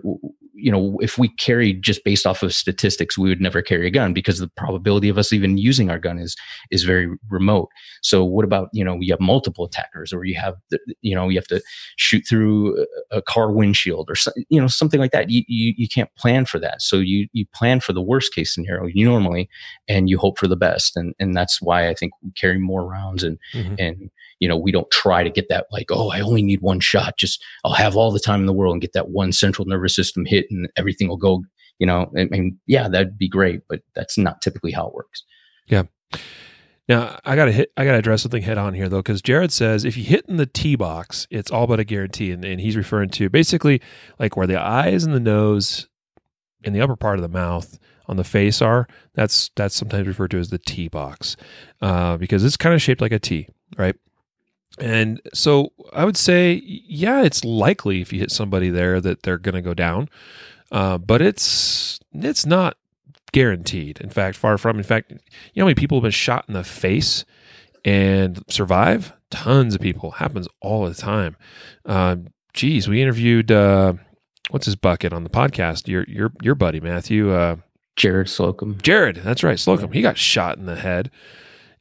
you know, if we carried just based off of statistics, we would never carry a gun because the probability of us even using our gun is is very remote. So what about you know you have multiple attackers, or you have the, you know you have to shoot through a car windshield, or so, you know something like that. You, you you can't plan for that. So you you plan for the worst case scenario normally, and you hope for the best. And and that's why I think we carry more rounds and mm-hmm. and you know we don't try to get that like oh i only need one shot just i'll have all the time in the world and get that one central nervous system hit and everything will go you know i mean yeah that'd be great but that's not typically how it works yeah now I gotta hit. I gotta address something head on here though, because Jared says if you hit in the T box, it's all but a guarantee, and, and he's referring to basically like where the eyes and the nose, in the upper part of the mouth on the face are. That's that's sometimes referred to as the T box, uh, because it's kind of shaped like a T, right? And so I would say, yeah, it's likely if you hit somebody there that they're going to go down, uh, but it's it's not guaranteed. In fact, far from. In fact, you know how many people have been shot in the face and survive? Tons of people. Happens all the time. Uh, geez, we interviewed uh, what's his bucket on the podcast? Your your your buddy Matthew. Uh, Jared Slocum. Jared, that's right, Slocum. He got shot in the head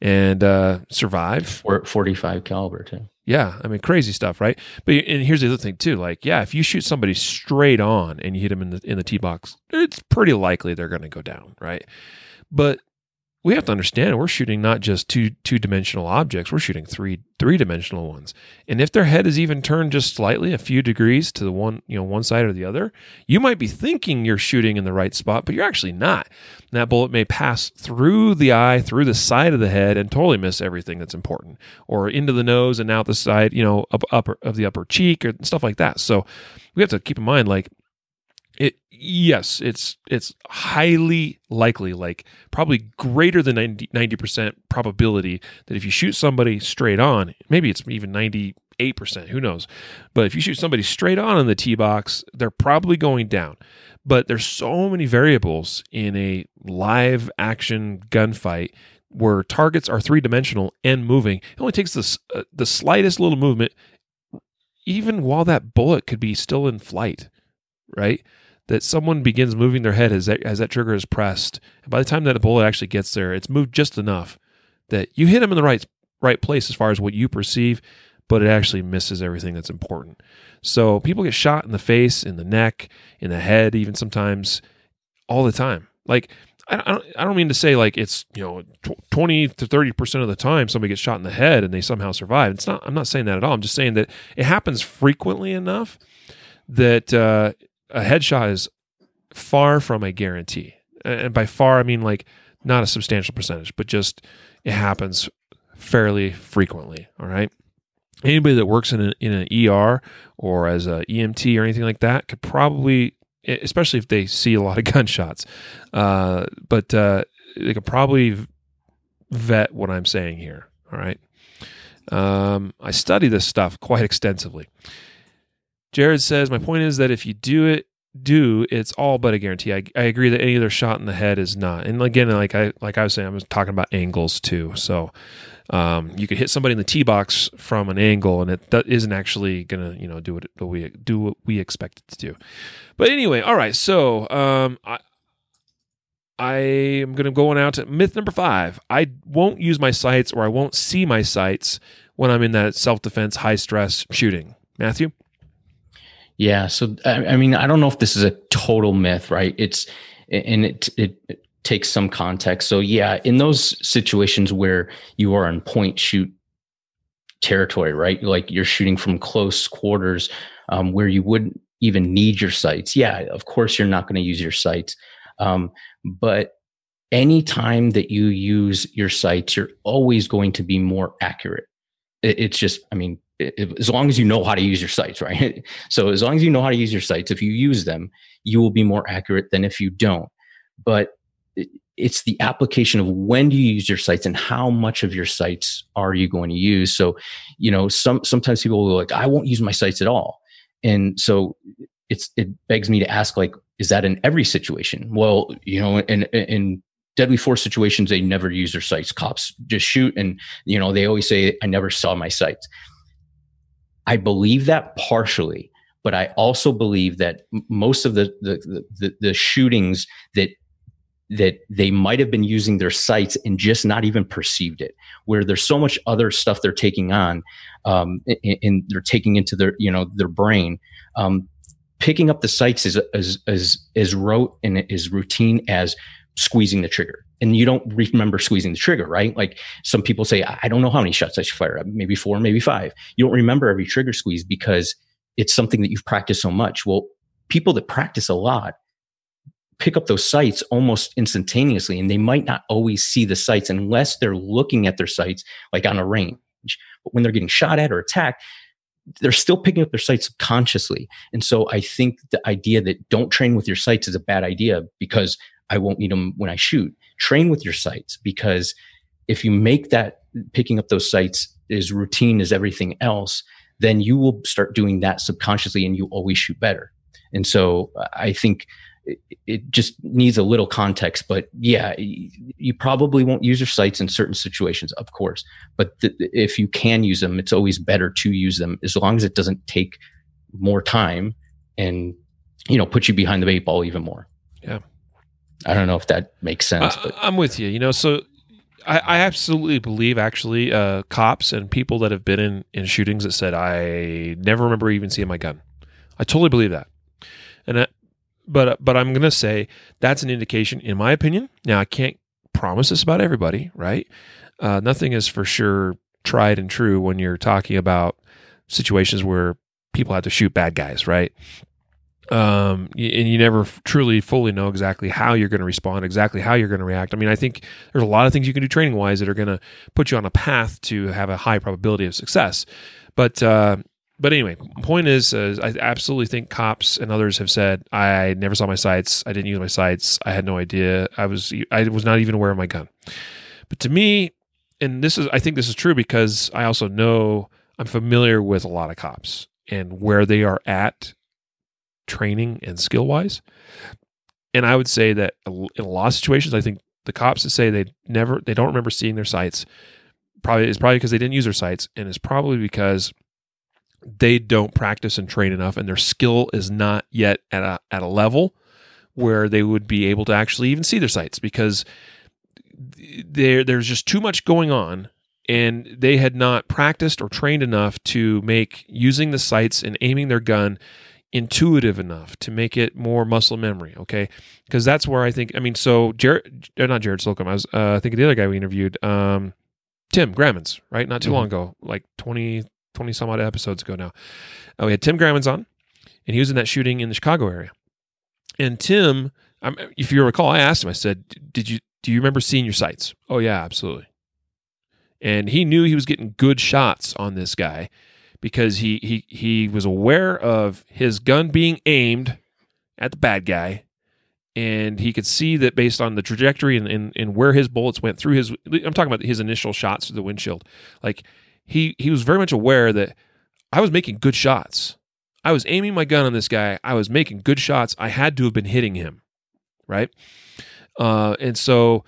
and uh, survived. 45 caliber too. Yeah, I mean crazy stuff, right? But and here's the other thing too. Like, yeah, if you shoot somebody straight on and you hit them in the in the tee box, it's pretty likely they're going to go down, right? But we have to understand we're shooting not just two two dimensional objects we're shooting three three dimensional ones. And if their head is even turned just slightly a few degrees to the one you know one side or the other you might be thinking you're shooting in the right spot but you're actually not. And that bullet may pass through the eye through the side of the head and totally miss everything that's important or into the nose and out the side you know up, upper of the upper cheek or stuff like that. So we have to keep in mind like yes it's it's highly likely like probably greater than 90, percent probability that if you shoot somebody straight on maybe it's even 98% who knows? But if you shoot somebody straight on in the tee box they're probably going down. But there's so many variables in a live action gunfight where targets are three dimensional and moving. It only takes this uh, the slightest little movement even while that bullet could be still in flight right that someone begins moving their head as that, as that trigger is pressed. And by the time that bullet actually gets there, it's moved just enough that you hit them in the right right place as far as what you perceive, but it actually misses everything that's important. So people get shot in the face, in the neck, in the head, even sometimes, all the time. Like I don't, I don't mean to say like it's you know twenty to thirty percent of the time somebody gets shot in the head and they somehow survive. It's not. I'm not saying that at all. I'm just saying that it happens frequently enough that uh, a headshot is far from a guarantee. And by far, I mean like not a substantial percentage, but just it happens fairly frequently. All right. Anybody that works in, in an ER or as a EMT or anything like that could probably, especially if they see a lot of gunshots, uh, but uh, they could probably vet what I'm saying here. All right. Um, I study this stuff quite extensively. Jared says, My point is that if you do it, do it's all but a guarantee. I, I agree that any other shot in the head is not. And again, like I like I was saying, I was talking about angles too. So um, you could hit somebody in the tee box from an angle, and it that isn't actually gonna you know do what, what we do what we expect it to do. But anyway, all right. So um, I I am gonna go on out to myth number five. I won't use my sights or I won't see my sights when I'm in that self defense high stress shooting. Matthew. Yeah. So, I, mean, I don't know if this is a total myth, right? It's, and it, it, it takes some context. So, yeah, in those situations where you are in point shoot territory, right? Like you're shooting from close quarters um, where you wouldn't even need your sights. Yeah, of course, you're not going to use your sights. Um, but anytime that you use your sights, you're always going to be more accurate. It, it's just, I mean, as long as you know how to use your sights, right? So as long as you know how to use your sights, if you use them, you will be more accurate than if you don't. But it's the application of when do you use your sights and how much of your sights are you going to use. So, you know, some sometimes people will like, I won't use my sights at all. And so it's it begs me to ask, like, is that in every situation? Well, you know, in in deadly force situations, they never use their sights. Cops just shoot and you know, they always say, I never saw my sights I believe that partially, but I also believe that most of the the, the, the shootings that that they might have been using their sights and just not even perceived it where there's so much other stuff they're taking on um, and, and, they're taking into their you know their brain. Um, picking up the sights is as as as rote and as routine as squeezing the trigger and you don't remember squeezing the trigger, right? Like some people say, I don't know how many shots I should fire, maybe four, maybe five. You don't remember every trigger squeeze because it's something that you've practiced so much. Well, people that practice a lot pick up those sights almost instantaneously, and they might not always see the sights unless they're looking at their sights like on a range. But when they're getting shot at or attacked, they're still picking up their sights subconsciously. And so I think the idea that don't train with your sights is a bad idea because I won't need them when I shoot. Train with your sights because if you make that picking up those sights as routine as everything else, then you will start doing that subconsciously and you always shoot better. And so uh, I think it, just needs a little context, but yeah, you probably won't use your sights in certain situations, of course. But th- if you can use them, it's always better to use them as long as it doesn't take more time and you know put you behind the eight ball even more. Yeah. I don't know if that makes sense. but. I'm with you. You know, so I, I absolutely believe actually uh, cops and people that have been in, in shootings that said I never remember even seeing my gun. I totally believe that, and that, but but I'm gonna say that's an indication, in my opinion. Now I can't promise this about everybody, right? Uh, nothing is for sure tried and true when you're talking about situations where people have to shoot bad guys, right? Um, and you never truly fully know exactly how you're going to respond, exactly how you're going to react. I mean, I think there's a lot of things you can do training wise that are going to put you on a path to have a high probability of success. But uh, but anyway, point is, uh, I absolutely think cops and others have said I never saw my sights, I didn't use my sights, I had no idea, I was I was not even aware of my gun. But to me, and this is I think this is true because I also know I'm familiar with a lot of cops and where they are at training and skill wise. And I would say that in a lot of situations, I think the cops that say they never they don't remember seeing their sights probably is probably because they didn't use their sights, and it's probably because they don't practice and train enough and their skill is not yet at a at a level where they would be able to actually even see their sights because there there's just too much going on and they had not practiced or trained enough to make using the sights and aiming their gun intuitive enough to make it more muscle memory okay because that's where i think i mean so jared not jared slocum i was uh, i think the other guy we interviewed um tim gramins right not too mm-hmm. long ago like 20 20 some odd episodes ago now. Uh, we had Tim Gramins on, and he was in that shooting in the Chicago area. And Tim, um, if you recall, I asked him, I said, Did you do you remember seeing your sights? Oh, yeah, absolutely. And he knew he was getting good shots on this guy because he he he was aware of his gun being aimed at the bad guy and he could see that based on the trajectory and, and, and, where his bullets went through his i'm talking about his initial shots through the windshield like he he was very much aware that I was making good shots. I was aiming my gun on this guy. I was making good shots. I had to have been hitting him, right? Uh, and so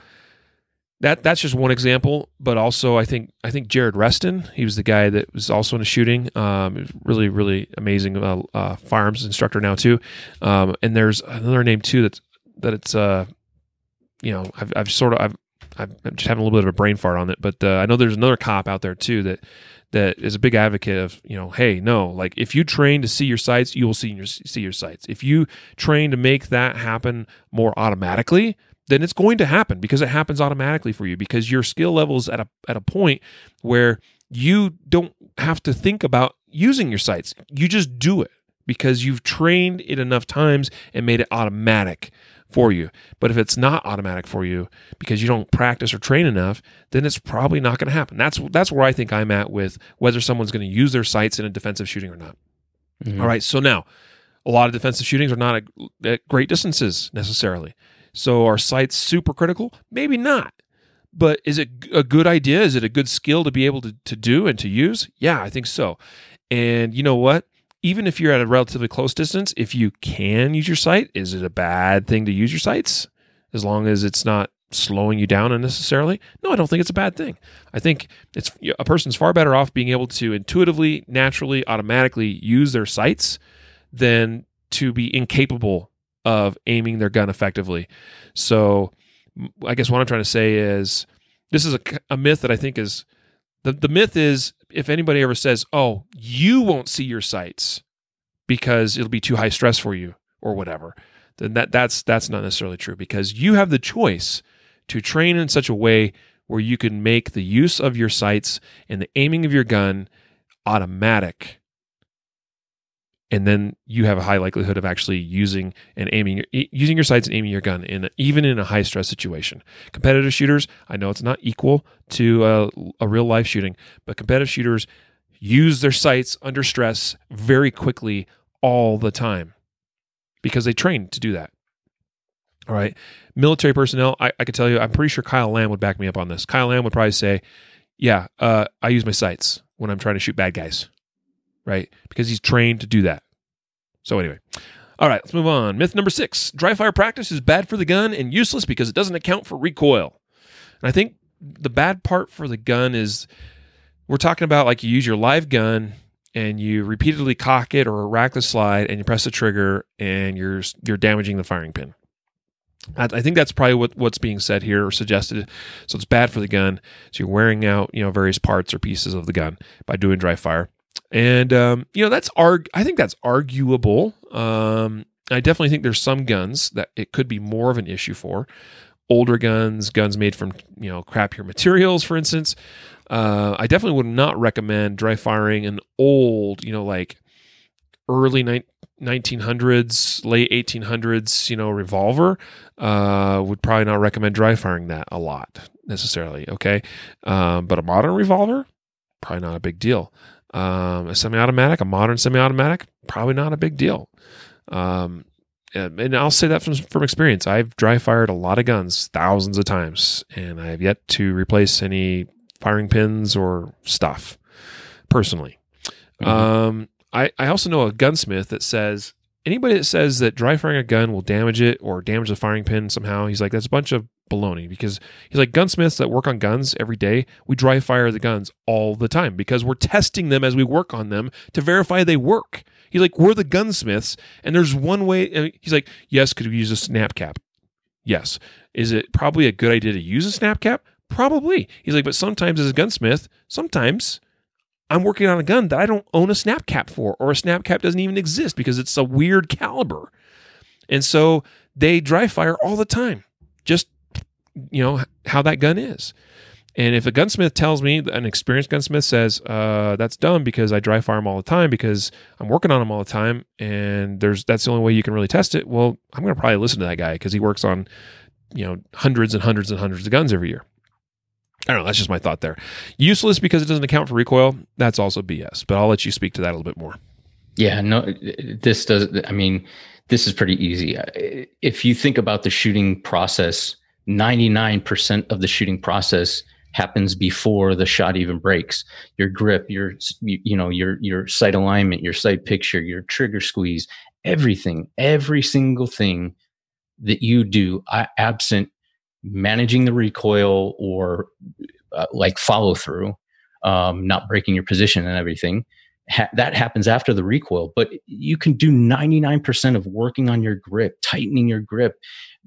that that's just one example. But also, I think I think Jared Reston, he was the guy that was also in a shooting. Um, really really amazing uh, uh, firearms instructor now too. Um, and there's another name too that's that it's uh, you know I've I've sort of I've I'm just having a little bit of a brain fart on it, but uh, I know there's another cop out there too that that is a big advocate of you know, hey, no, like if you train to see your sights, you will see your see your sights. If you train to make that happen more automatically, then it's going to happen because it happens automatically for you because your skill level is at a at a point where you don't have to think about using your sights. You just do it because you've trained it enough times and made it automatic for you. But if it's not automatic for you because you don't practice or train enough, then it's probably not going to happen. That's that's where I think I'm at with whether someone's going to use their sights in a defensive shooting or not. Mm-hmm. All right, so now a lot of defensive shootings are not at, at great distances necessarily. So are sights super critical? Maybe not. But is it a good idea? Is it a good skill to be able to, to do and to use? Yeah, I think so. And you know what? even if you're at a relatively close distance, if you can use your sight, is it a bad thing to use your sights as long as it's not slowing you down unnecessarily? No, I don't think it's a bad thing. I think it's a person's far better off being able to intuitively, naturally, automatically use their sights than to be incapable of aiming their gun effectively. So, I guess what I'm trying to say is this is a, a myth that I think is the, the myth is if anybody ever says, "Oh, you won't see your sights because it'll be too high stress for you or whatever," then that that's that's not necessarily true because you have the choice to train in such a way where you can make the use of your sights and the aiming of your gun automatic and then you have a high likelihood of actually using and aiming using your sights and aiming your gun in even in a high stress situation. Competitive shooters, I know it's not equal to a, a real life shooting, but competitive shooters use their sights under stress very quickly all the time because they train to do that. All right. Military personnel, I, I could tell you, I'm pretty sure Kyle Lamb would back me up on this. Kyle Lamb would probably say, Yeah, uh, I use my sights when I'm trying to shoot bad guys right? Because he's trained to do that. So, anyway. All right, let's move on. Myth number six dry fire practice is bad for the gun and useless because it doesn't account for recoil. And I think the bad part for the gun is we're talking about like you use your live gun and you repeatedly cock it or rack the slide and you press the trigger and you're you're damaging the firing pin. I think that's probably what, what's being said here or suggested. So it's bad for the gun. So you're wearing out, you know, various parts or pieces of the gun by doing dry fire and um, you know that's arg. I think that's arguable. Um, I definitely think there's some guns that it could be more of an issue for, older guns, guns made from you know crappier materials, for instance. Uh, I definitely would not recommend dry firing an old, you know, like early ni- 1900s, late 1800s, you know, revolver. Uh, would probably not recommend dry firing that a lot necessarily. Okay, um, but a modern revolver, probably not a big deal. Um, a semi-automatic, a modern semi-automatic, probably not a big deal. Um, and I'll say that from, from experience. I've dry fired a lot of guns thousands of times, and I have yet to replace any firing pins or stuff personally. Mm-hmm. Um, I, I also know a gunsmith that says anybody that says that dry firing a gun will damage it or damage the firing pin somehow, he's like, that's a bunch of baloney because he's like gunsmiths that work on guns every day. We dry fire the guns all the time because we're testing them as we work on them to verify they work. He's like, we're the gunsmiths, and there's one way. He's like, yes, could we use a snap cap? Yes. Is it probably a good idea to use a snap cap? Probably. He's like, but sometimes as a gunsmith, sometimes I'm working on a gun that I don't own a snap cap for, or a snap cap doesn't even exist because it's a weird caliber. And so they dry fire all the time, just, you know, how that gun is. And if a gunsmith tells me, an experienced gunsmith says, uh, that's dumb because I dry fire them all the time because I'm working on them all the time and there's that's the only way you can really test it. Well, I'm going to probably listen to that guy because he works on, you know, hundreds and hundreds and hundreds of guns every year. I don't know. That's just my thought there. Useless because it doesn't account for recoil. That's also BS, but I'll let you speak to that a little bit more. Yeah, no, this does. I mean, this is pretty easy. If you think about the shooting process, 99% of the shooting process happens before the shot even breaks. Your grip, your you, you know your your sight alignment, your sight picture, your trigger squeeze, everything, every single thing that you do, absent managing the recoil or uh, like follow through, um, not breaking your position and everything. Ha- that happens after the recoil, but you can do 99% of working on your grip, tightening your grip,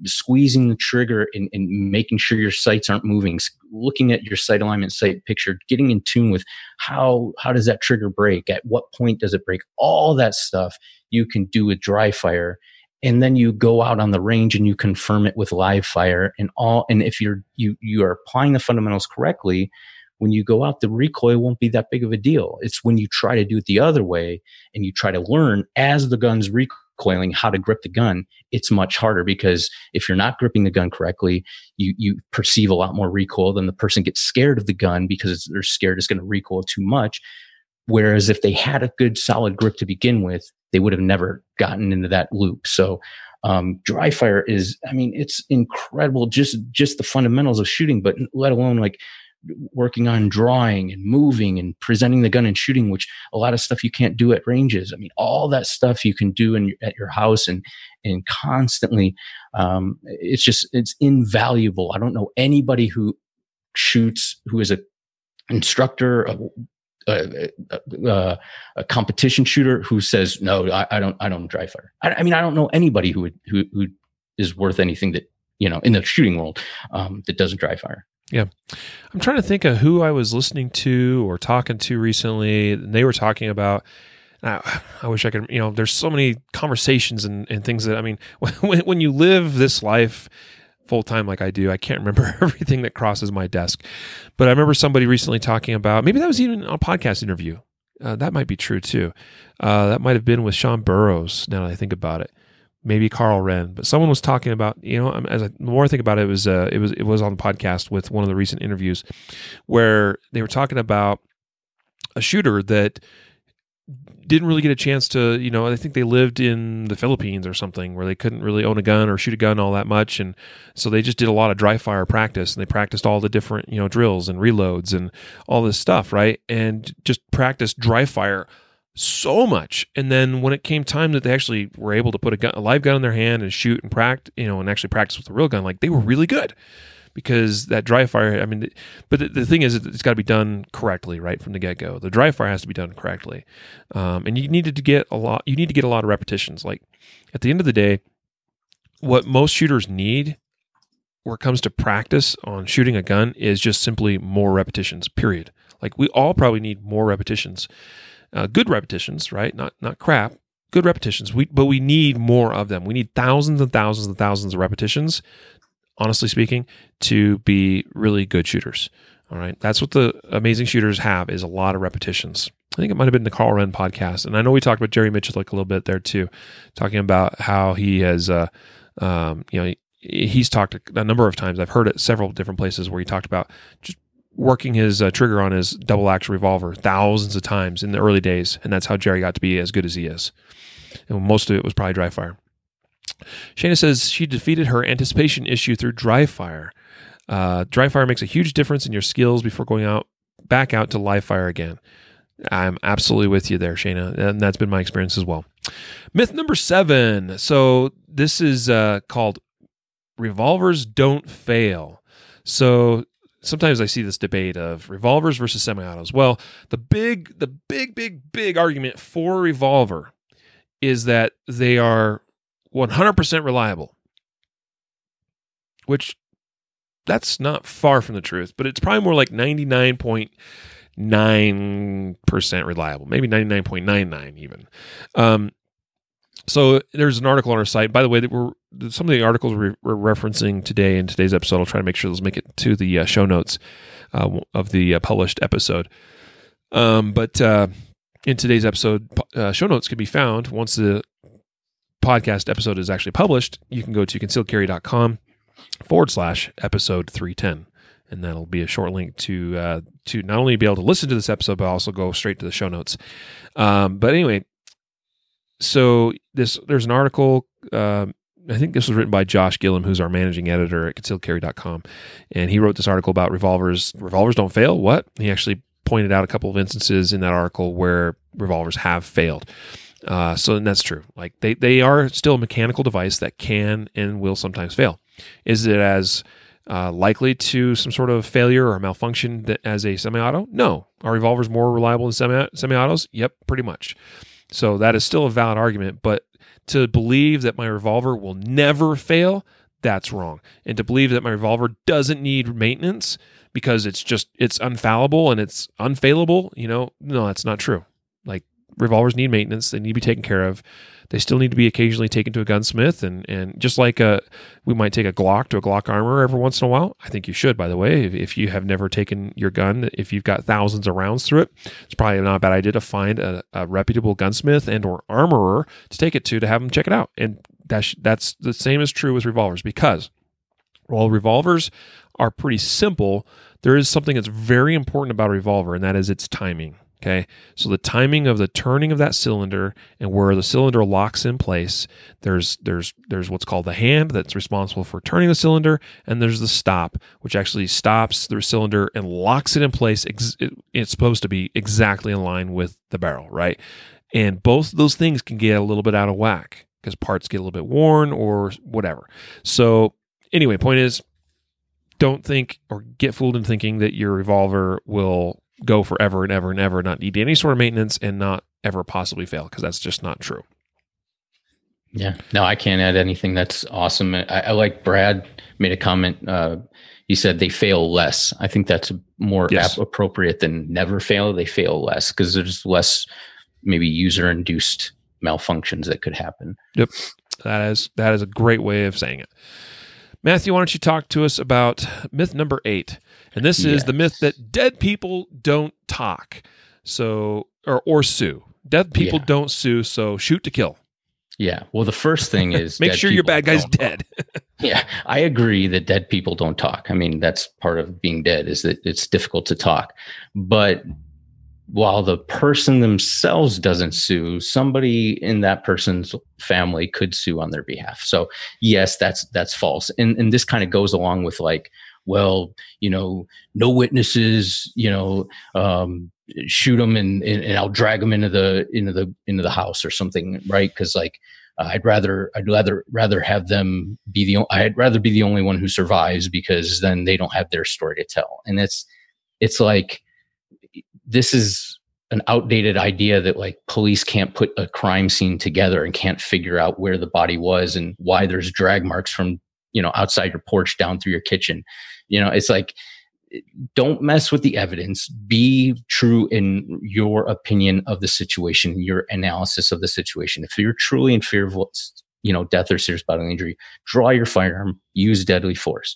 squeezing the trigger and, and, making sure your sights aren't moving, looking at your sight alignment, sight picture, getting in tune with how how does that trigger break? At what point does it break? All that stuff you can do with dry fire. And then you go out on the range and you confirm it with live fire and all. And if you're you you are applying the fundamentals correctly, when you go out, the recoil won't be that big of a deal. It's when you try to do it the other way and you try to learn as the gun's recoiling how to grip the gun, it's much harder because if you're not gripping the gun correctly, you you perceive a lot more recoil. Then the person gets scared of the gun because they're scared it's going to recoil too much. Whereas if they had a good solid grip to begin with, they would have never gotten into that loop. So um, dry fire is, I mean, it's incredible. Just just the fundamentals of shooting, but let alone like working on drawing and moving and presenting the gun and shooting, which a lot of stuff you can't do at ranges. I mean, all that stuff you can do in, at your house and and constantly. Um, it's just it's invaluable. I don't know anybody who shoots who is a instructor. A, a, a, a competition shooter who says no, I, I don't, I don't dry fire. I, I, mean, I don't know anybody who would, who who is worth anything that you know in the shooting world um, that doesn't dry fire. Yeah. I'm trying to think of who I was listening to or talking to recently. And they were talking about, I, I wish I could, you know, there's so many conversations and, and things that, I mean, when, when you live this life full time like I do, I can't remember everything that crosses my desk. But I remember somebody recently talking about, maybe that was even a podcast interview. Uh, that might be true too. Uh, that might have been with Sean Burrows now that I think about it maybe Karl Rehn, but someone was talking about, you know, as I, the more I think about it, it was, uh, it was, it was on the podcast with one of the recent interviews where they were talking about a shooter that didn't really get a chance to, you know, I think they lived in the Philippines or something where they couldn't really own a gun or shoot a gun all that much. And so they just did a lot of dry fire practice and they practiced all the different, you know, drills and reloads and all this stuff, right? And just practiced dry fire so much. And then when it came time that they actually were able to put a, gun, a live gun in their hand and shoot and practice, you know, and actually practice with a real gun, like they were really good because that dry fire. I mean, but the, the thing is, it's got to be done correctly, right from the get go. The dry fire has to be done correctly, um, and you needed to get a lot. You need to get a lot of repetitions. Like at the end of the day, what most shooters need. Where it comes to practice on shooting a gun is just simply more repetitions, period. Like we all probably need more repetitions uh, good repetitions, right? Not not crap, good repetitions. We but we need more of them. We need thousands and thousands and thousands of repetitions honestly speaking, to be really good shooters. All right. That's what the amazing shooters have is a lot of repetitions. I think it might have been the Karl Rehn podcast. And I know we talked about Jerry Miculek like a little bit there too, talking about how he has, uh, um, you know, he's talked a number of times. I've heard it several different places where he talked about just working his uh, trigger on his double action revolver thousands of times in the early days. And that's how Jerry got to be as good as he is. And most of it was probably dry fire. Shayna says she defeated her anticipation issue through dry fire. Uh, dry fire makes a huge difference in your skills before going out back out to live fire again. I'm absolutely with you there, Shayna, and that's been my experience as well. Myth number seven. So this is uh, called revolvers don't fail. So sometimes I see this debate of revolvers versus semi-autos. Well, the big, the big, big, big argument for revolver is that they are 100% reliable, which that's not far from the truth, but it's probably more like 99.9% reliable, maybe 99.99 even. Um, so there's an article on our site. By the way, that we're some of the articles we're, referencing today in today's episode. I'll try to make sure those make it to the uh, show notes uh, of the uh, published episode. Um, but uh, in today's episode, uh, show notes can be found once the podcast episode is actually published. You can go to concealedcarry.com forward slash episode 310 and that'll be a short link to uh, to not only be able to listen to this episode but also go straight to the show notes. Um, but anyway so this there's an article uh, i think this was written by josh gillum who's our managing editor at concealedcarry.com and he wrote this article about revolvers revolvers don't fail. What? He actually pointed out a couple of instances in that article where revolvers have failed uh, so that's true like they, they are still a mechanical device that can and will sometimes fail is it as uh, likely to some sort of failure or malfunction that, as a semi-auto? No. Are revolvers more reliable than semi semi-autos? Yep, pretty much. So that is still a valid argument, but to believe that my revolver will never fail, that's wrong. And to believe that my revolver doesn't need maintenance because it's just it's unfallible and it's unfailable, you know, no, that's not true. Revolvers need maintenance; they need to be taken care of. They still need to be occasionally taken to a gunsmith, and and just like a, we might take a Glock to a Glock armor every once in a while. I think you should, by the way, if, if you have never taken your gun, if you've got thousands of rounds through it, it's probably not a bad idea to find a, a reputable gunsmith and or armorer to take it to to have them check it out. And that's that's the same is true with revolvers because while revolvers are pretty simple, there is something that's very important about a revolver, and that is its timing. Okay, so the timing of the turning of that cylinder and where the cylinder locks in place, there's there's there's what's called the hand that's responsible for turning the cylinder, and there's the stop, which actually stops the cylinder and locks it in place. It's supposed to be exactly in line with the barrel, right? And both those things can get a little bit out of whack because parts get a little bit worn or whatever. So anyway, point is, don't think or get fooled into thinking that your revolver will go forever and ever and ever, not need any sort of maintenance, and not ever possibly fail because that's just not true. Yeah, no, I can't add anything. That's awesome. I, I like Brad made a comment. Uh, he said they fail less. I think that's more yes. appropriate than never fail. They fail less because there's less maybe user induced malfunctions that could happen. Yep, that is that is a great way of saying it. Matthew, why don't you talk to us about myth number eight? And this is the myth that dead people don't talk. So or or sue. Dead people yeah. don't sue, so shoot to kill. Yeah. Well, the first thing is make sure your bad guy's dead. yeah, I agree that dead people don't talk. I mean, that's part of being dead is that it's difficult to talk. But while the person themselves doesn't sue, somebody in that person's family could sue on their behalf. So yes, that's that's false. And and this kind of goes along with like, well, you know, no witnesses, you know, um, shoot them and, and I'll drag them into the into the into the house or something, right? Because like uh, I'd rather I'd rather rather have them be the I'd rather be the only one who survives because then they don't have their story to tell. And it's it's like this is an outdated idea that like police can't put a crime scene together and can't figure out where the body was and why there's drag marks from you know outside your porch down through your kitchen. You know it's like don't mess with the evidence. Be true in your opinion of the situation your analysis of the situation. If you're truly in fear of what's you know death or serious bodily injury draw your firearm use deadly force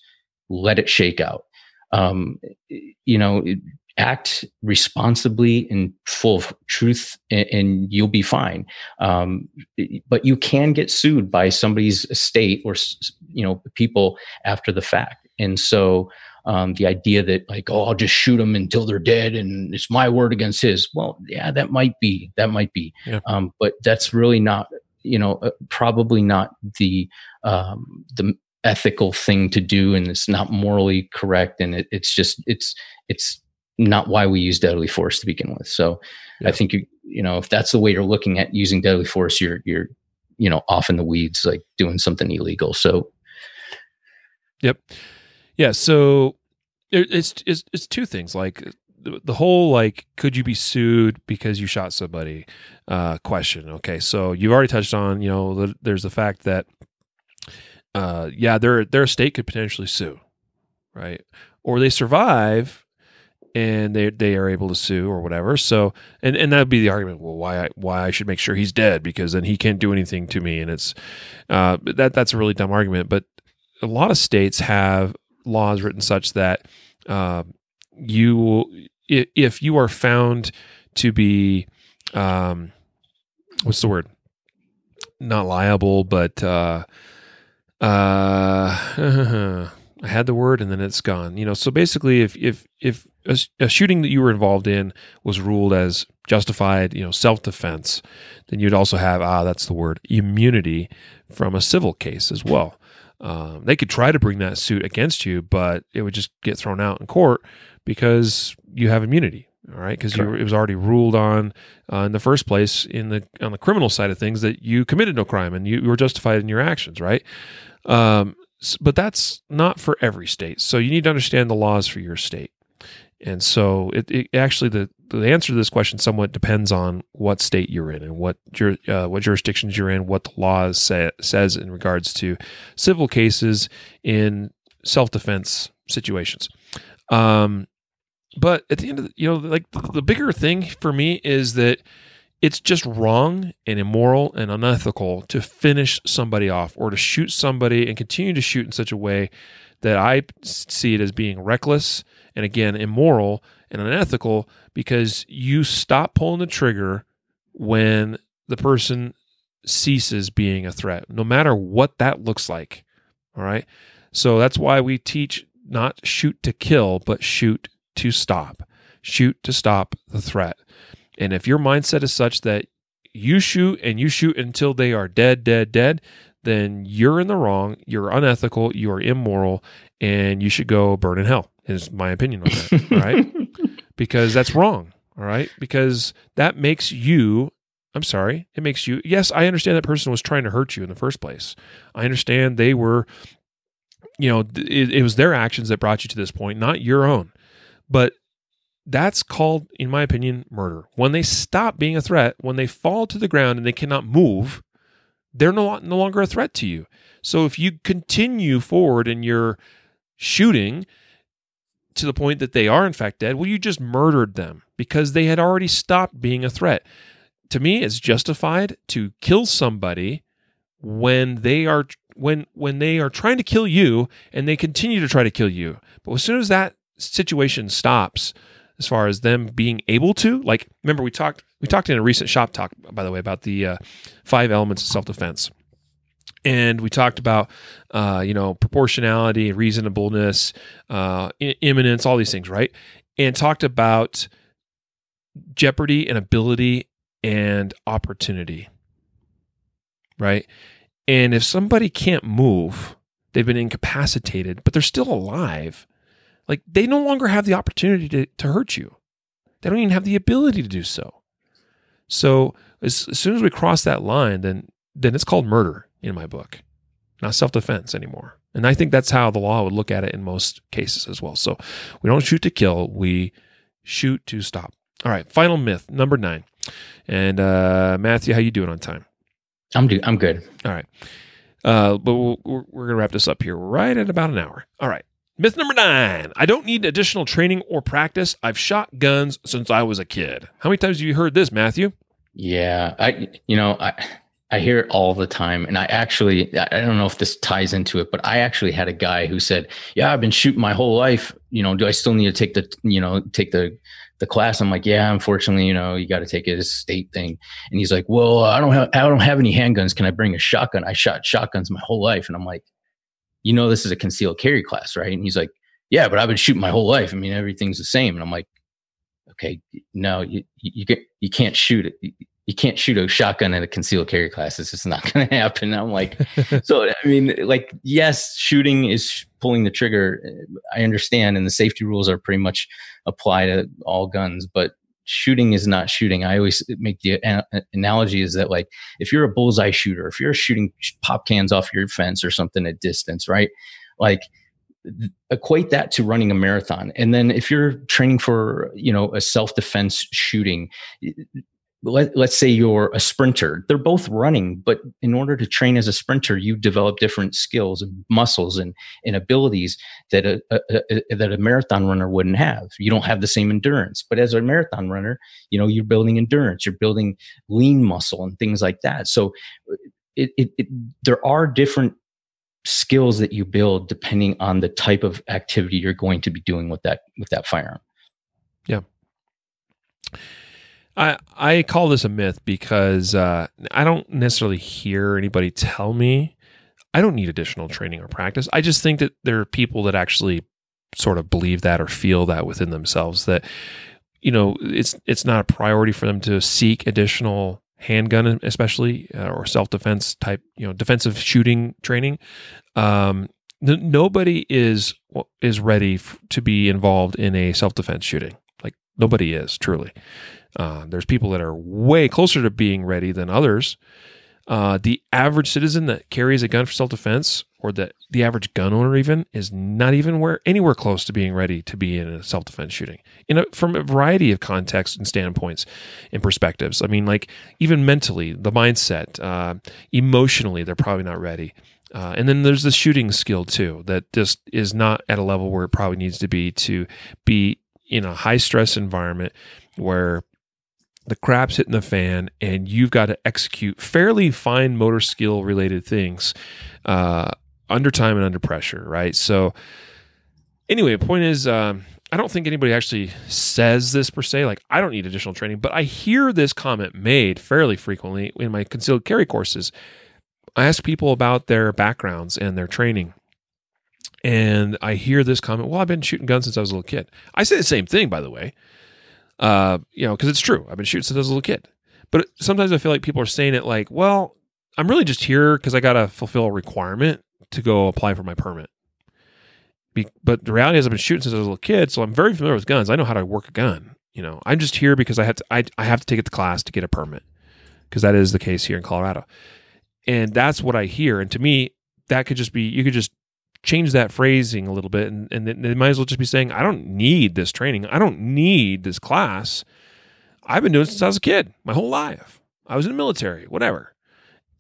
let it shake out. Um, you know act responsibly and full of truth and, and you'll be fine. Um, but you can get sued by somebody's estate or you know people after the fact. And so um, the idea that like oh i'll just shoot them until they're dead and it's my word against his. Well yeah that might be that might be. Yeah. um, but that's really not you know uh, probably not the um, the ethical thing to do and it's not morally correct and it, it's just it's it's not why we use deadly force to begin with. So yeah. I think you you know if that's the way you're looking at using deadly force, you're you're you know off in the weeds, like doing something illegal. So, yep, yeah. So it's it's it's two things like the, the whole like could you be sued because you shot somebody uh question okay so you've already touched on you know the, there's the fact that uh yeah their their state could potentially sue right or they survive and they they are able to sue or whatever. So and and that'd be the argument. Well, why I, why I should make sure he's dead because then he can't do anything to me, and it's uh, that that's a really dumb argument. But a lot of states have laws written such that uh, you if you are found to be um, what's the word not liable but uh, uh I had the word and then it's gone. You know, so basically, if if if a, a shooting that you were involved in was ruled as justified, you know, self defense, then you'd also have ah, that's the word immunity from a civil case as well. Um, they could try to bring that suit against you, but it would just get thrown out in court because you have immunity. All right, because it was already ruled on uh, in the first place in the on the criminal side of things that you committed no crime and you, you were justified in your actions. Right. Um, but that's not for every state. So you need to understand the laws for your state. And so it, it actually the the answer to this question somewhat depends on what state you're in and what jur, uh, what jurisdictions you're in, what the law say, says in regards to civil cases in self defense situations. Um, but at the end of the, you know, like the, the bigger thing for me is that it's just wrong and immoral and unethical to finish somebody off or to shoot somebody and continue to shoot in such a way that I see it as being reckless and again immoral and unethical because you stop pulling the trigger when the person ceases being a threat, no matter what that looks like. All right. So that's why we teach not shoot to kill, but shoot to stop. Shoot to stop the threat. And if your mindset is such that you shoot and you shoot until they are dead, dead, dead, then you're in the wrong, you're unethical, you are immoral, and you should go burn in hell, is my opinion on that. right? Because that's wrong. All right. Because that makes you, I'm sorry, it makes you, yes, I understand that person was trying to hurt you in the first place. I understand they were, you know, it, it was their actions that brought you to this point, not your own. But that's called, in my opinion, murder. When they stop being a threat, when they fall to the ground and they cannot move, they're no, no longer a threat to you. So if you continue forward and you're shooting to the point that they are in fact dead, well, you just murdered them because they had already stopped being a threat. To me, it's justified to kill somebody when they are when when they are trying to kill you and they continue to try to kill you. But as soon as that situation stops, as far as them being able to like remember we talked we talked in a recent shop talk by the way about the uh, five elements of self-defense and we talked about uh, you know proportionality reasonableness uh, imminence all these things right and talked about jeopardy and ability and opportunity right and if somebody can't move they've been incapacitated but they're still alive like they no longer have the opportunity to, to hurt you. They don't even have the ability to do so. So as, as soon as we cross that line, then then it's called murder in my book, not self defense anymore. And I think that's how the law would look at it in most cases as well. So we don't shoot to kill, we shoot to stop. All right, final myth number nine. And uh, Matthew, how you doing on time? I'm do I'm good. All right, uh, but we we we're gonna wrap this up here right at about an hour. All right. Myth number nine I don't need additional training or practice. I've shot guns since I was a kid. How many times have you heard this, Matthew? Yeah. I, you know, I, I hear it all the time. And I actually, I don't know if this ties into it, but I actually had a guy who said, Yeah, I've been shooting my whole life. You know, do I still need to take the, you know, take the, the class? I'm like, Yeah, unfortunately, you know, you got to take it as a state thing. And he's like, Well, I don't have, I don't have any handguns. Can I bring a shotgun? I shot shotguns my whole life. And I'm like, You know, this is a concealed carry class, right? And he's like, Yeah, but I've been shooting my whole life. I mean, everything's the same. And I'm like, Okay, no, you, you, you can't shoot it you can't shoot a shotgun at a concealed carry class. It's just not going to happen. I'm like, so I mean, like, yes, shooting is pulling the trigger. I understand, and the safety rules are pretty much apply to all guns, but shooting is not shooting. I always make the analogy is that like if you're a bullseye shooter, if you're shooting pop cans off your fence or something at distance, right? Like equate that to running a marathon and then if you're training for you know a self-defense shooting let, let's say you're a sprinter they're both running but in order to train as a sprinter you develop different skills and muscles and, and abilities that a, a, a, that a marathon runner wouldn't have. You don't have the same endurance but as a marathon runner you know you're building endurance you're building lean muscle and things like that. So uh, it, it, it there are different skills that you build depending on the type of activity you're going to be doing with that with that firearm. Yeah I I call this a myth because uh, I don't necessarily hear anybody tell me I don't need additional training or practice. I just think that there are people that actually sort of believe that or feel that within themselves that you know it's it's not a priority for them to seek additional handgun especially uh, or self-defense type you know defensive shooting training. Um, nobody is is ready f- to be involved in a self-defense shooting. Like nobody is truly uh, there's people that are way closer to being ready than others. Uh, the average citizen that carries a gun for self defense, or that the average gun owner even, is not even where anywhere close to being ready to be in a self defense shooting. In a, from a variety of contexts and standpoints and perspectives. I mean, like even mentally, the mindset, uh, emotionally, they're probably not ready. Uh, and then there's the shooting skill too that just is not at a level where it probably needs to be to be in a high stress environment where the crap's hitting the fan and you've got to execute fairly fine motor skill related things uh, under time and under pressure, right? So, anyway, point is, um, I don't think anybody actually says this per se. Like, I don't need additional training, but I hear this comment made fairly frequently in my concealed carry courses. I ask people about their backgrounds and their training. And I hear this comment, well, I've been shooting guns since I was a little kid. I say the same thing, by the way uh, you know, because it's true. I've been shooting since I was a little kid. But sometimes I feel like people are saying it like, well, I'm really just here because I got to fulfill a requirement to go apply for my permit. Be- but the reality is, I've been shooting since I was a little kid, so I'm very familiar with guns. I know how to work a gun. You know, I'm just here because I have to. I, I have to take it to class to get a permit because that is the case here in Colorado, and that's what I hear. And to me, that could just be you could just change that phrasing a little bit and, and they might as well just be saying i don't need this training. I don't need this class. I've been doing it since i was a kid my whole life. I was in the military whatever.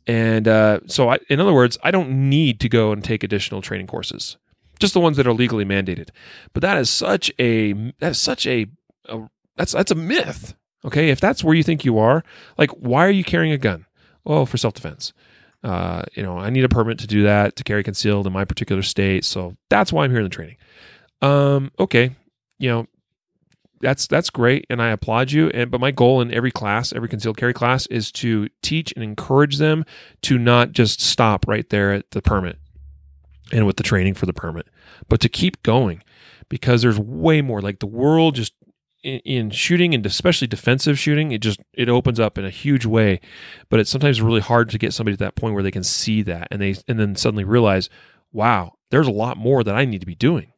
And uh, so I, in other words i don't need to go and take additional training courses just the ones that are legally mandated. But that is such a that's such a, a that's that's a myth okay? If that's where you think you are like why are you carrying a gun? Oh for self-defense uh, you know, I need a permit to do that to carry concealed in my particular state. So that's why I'm here in the training. Um, okay, you know, that's that's great, and I applaud you. And but my goal in every class, every concealed carry class, is to teach and encourage them to not just stop right there at the permit and with the training for the permit, but to keep going because there's way more. Like the world just in, in, shooting and especially defensive shooting, it just it opens up in a huge way. But it's sometimes really hard to get somebody to that point where they can see that and they and then suddenly realize, wow, there's a lot more that I need to be doing.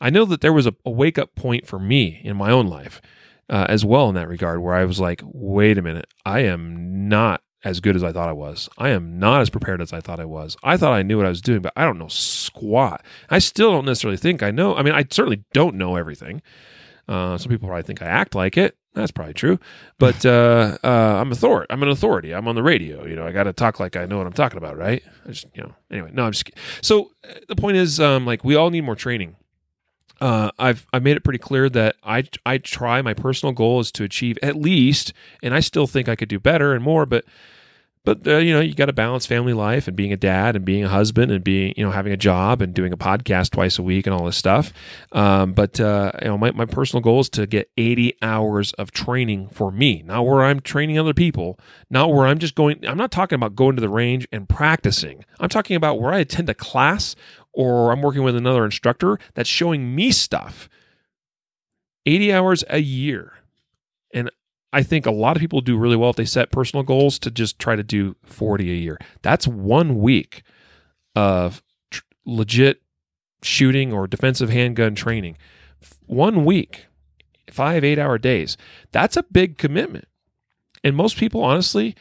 I know that there was a, a wake up point for me in my own life uh, as well in that regard, where I was like, wait a minute, I am not as good as I thought I was. I am not as prepared as I thought I was. I thought I knew what I was doing, but I don't know squat. I still don't necessarily think I know. I mean, I certainly don't know everything. Uh, some people probably think I act like it. That's probably true, but uh, uh, I'm authority. I'm an authority. I'm on the radio. You know, I got to talk like I know what I'm talking about, right? I just, you know. Anyway, no, I'm just. So uh, the point is, um, like, we all need more training. Uh, I've I've made it pretty clear that I I try. My personal goal is to achieve at least, and I still think I could do better and more, but but uh, you know you got to balance family life and being a dad and being a husband and being you know having a job and doing a podcast twice a week and all this stuff. Um, but uh, you know my, my personal goal is to get 80 hours of training for me not where i'm training other people not where i'm just going i'm not talking about going to the range and practicing. I'm talking about where i attend a class or i'm working with another instructor that's showing me stuff. 80 hours a year. And I think a lot of people do really well if they set personal goals to just try to do 40 a year. That's one week of tr- legit shooting or defensive handgun training. One week, five, eight hour days. That's a big commitment. And most people, honestly,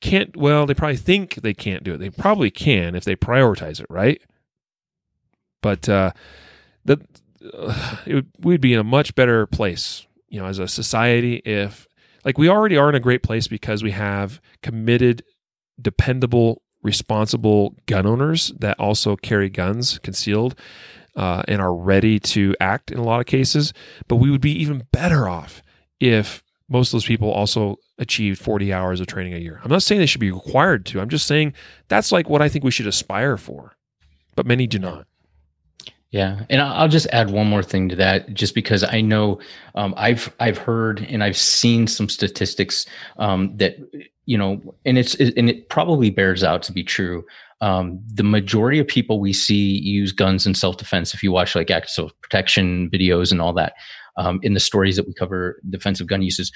can't, well, they probably think they can't do it. They probably can if they prioritize it, right? But uh, the, uh, it would, we'd be in a much better place, you know, as a society if like we already are in a great place because we have committed, dependable, responsible gun owners that also carry guns concealed uh, and are ready to act in a lot of cases. But we would be even better off if most of those people also achieved 40 hours of training a year. I'm not saying they should be required to. I'm just saying that's like what I think we should aspire for. But many do not. Yeah, and I'll just add one more thing to that, just because I know um, I've I've heard and I've seen some statistics um, that you know, and it's and it probably bears out to be true. Um, the majority of people we see use guns in self defense. If you watch like active protection videos and all that, um, in the stories that we cover defensive gun uses,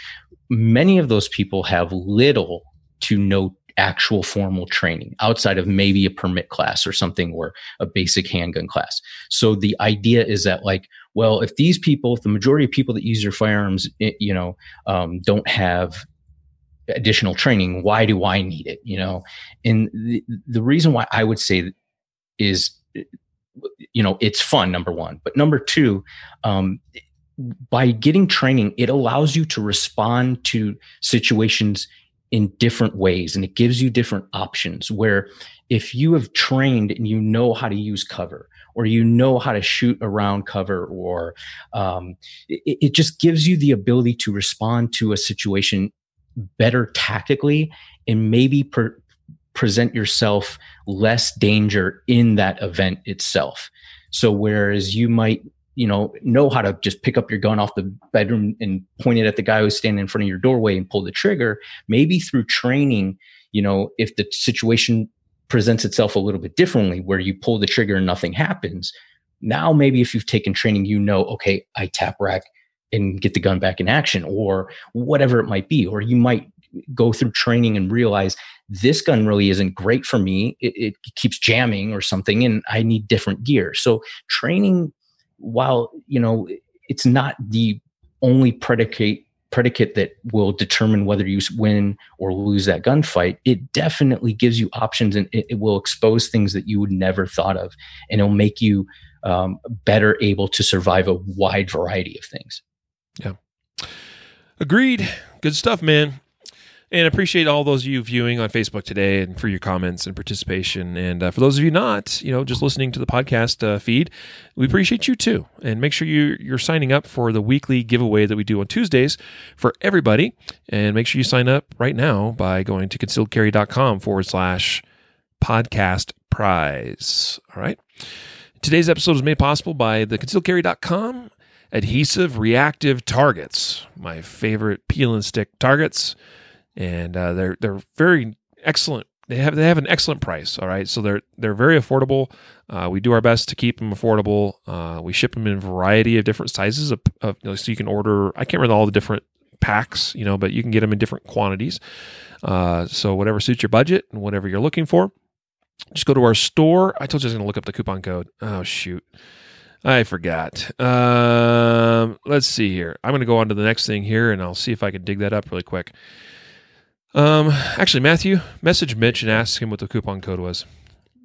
many of those people have little to no actual formal training outside of maybe a permit class or something or a basic handgun class. So the idea is that like, well, if these people, if the majority of people that use their firearms, eh, you know, um, don't have additional training, why do I need it? You know, and the, the reason why I would say is, you know, it's fun, number one, but number two, um, by getting training, it allows you to respond to situations in different ways and it gives you different options where if you have trained and you know how to use cover or you know how to shoot around cover or um, it, it just gives you the ability to respond to a situation better tactically and maybe per, present yourself less danger in that event itself. So whereas you might you know know how to just pick up your gun off the bedroom and point it at the guy who's standing in front of your doorway and pull the trigger. Maybe through training you know if the situation presents itself a little bit differently where you pull the trigger and nothing happens now maybe if you've taken training you know okay i tap rack and get the gun back in action or whatever it might be. Or you might go through training and realize this gun really isn't great for me. It, it keeps jamming or something and i need different gear. So training while you know it's not the only predicate predicate that will determine whether you win or lose that gunfight it definitely gives you options and it, it will expose things that you would never thought of and it'll make you um, better able to survive a wide variety of things. Yeah. Agreed. Good stuff man and appreciate all those of you viewing on Facebook today and for your comments and participation. And uh, for those of you not, you know, just listening to the podcast uh, feed, we appreciate you too. And make sure you, you're signing up for the weekly giveaway that we do on Tuesdays for everybody. And make sure you sign up right now by going to concealedcarry.com forward slash podcast prize. All right. Today's episode was made possible by the concealedcarry.com adhesive reactive targets, my favorite peel and stick targets and uh, they're they're very excellent. They have they have an excellent price. All right, so they're they're very affordable. Uh, we do our best to keep them affordable. Uh, we ship them in a variety of different sizes of, of you know, so you can order. I can't remember all the different packs, you know, but you can get them in different quantities. Uh, so whatever suits your budget and whatever you're looking for, just go to our store. I told you I was going to look up the coupon code. Oh shoot. I forgot. Um, let's see here. I'm going to go on to the next thing here, and I'll see if I can dig that up really quick. Um, actually, Matthew, message Mitch and ask him what the coupon code was.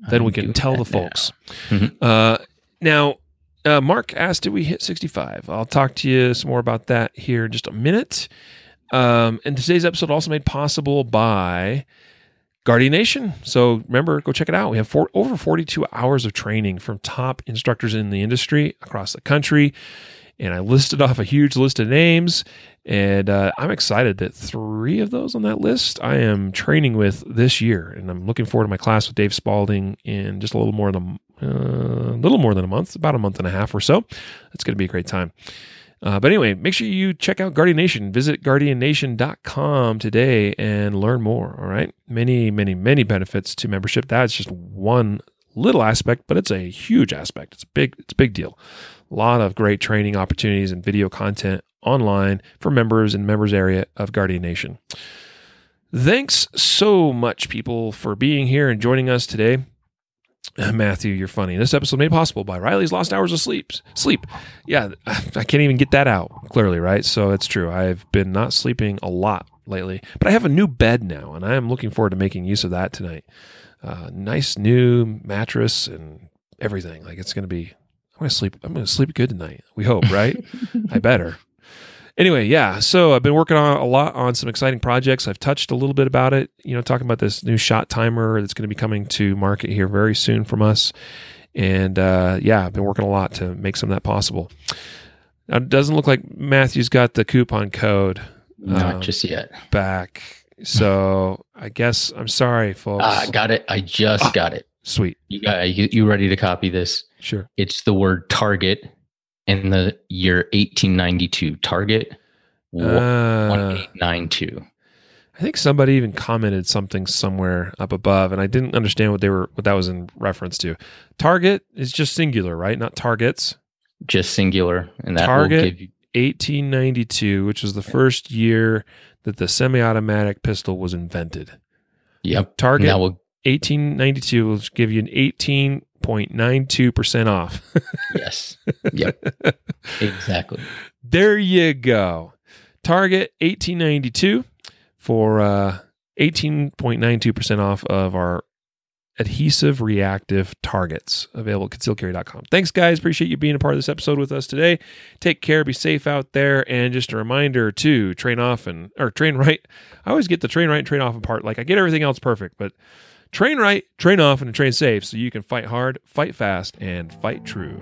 Then I'm we can tell the folks. Now. Mm-hmm. Uh, now, uh, Mark asked, "Did we hit 65?" I'll talk to you some more about that here in just a minute. Um, and today's episode also made possible by Guardian Nation. So remember, go check it out. We have four, over 42 hours of training from top instructors in the industry across the country. And I listed off a huge list of names. And uh, I'm excited that three of those on that list I am training with this year. And I'm looking forward to my class with Dave Spaulding in just a little more than a uh, little more than a month, about a month and a half or so. It's going to be a great time. Uh, but anyway, make sure you check out Guardian Nation. Visit guardiannation.com today and learn more. All right. Many, many, many benefits to membership. That's just one little aspect, but it's a huge aspect. It's a big, it's a big deal. Lot of great training opportunities and video content online for members in members area of Guardian Nation. Thanks so much, people, for being here and joining us today. Matthew, you're funny. This episode made possible by Riley's lost hours of sleep. Sleep. Yeah, I can't even get that out clearly, right? So it's true. I've been not sleeping a lot lately, but I have a new bed now, and I am looking forward to making use of that tonight. Uh, nice new mattress and everything. Like it's going to be. I'm going to sleep. I'm going to sleep good tonight. We hope, right? I better anyway, yeah. So I've been working on a lot on some exciting projects. I've touched a little bit about it, you know, talking about this new shot timer that's going to be coming to market here very soon from us. And uh, yeah, I've been working a lot to make some of that possible. Now, it doesn't look like Matthew's got the coupon code. Not um, just yet. Back. So I guess I'm sorry, folks. I uh, got it. I just ah, got it. Sweet. You got you, you ready to copy this? Sure. It's the word target in the year 1892. Target uh, 1892. I think somebody even commented something somewhere up above, and I didn't understand what they were what that was in reference to. Target is just singular, right? Not targets. Just singular, and that Target will give you 1892, which was the first year that the semi-automatic pistol was invented. Yep. Target will 1892 will give you an 18 0.92% off. yes. Yep. exactly. There you go. Target 1892 for uh, 18.92% off of our adhesive reactive targets available at concealcarry.com. Thanks, guys. Appreciate you being a part of this episode with us today. Take care, be safe out there, and just a reminder to train off and or train right. I always get the train right and train off apart. Like I get everything else perfect, but Train right, train often, and train safe so you can fight hard, fight fast, and fight true.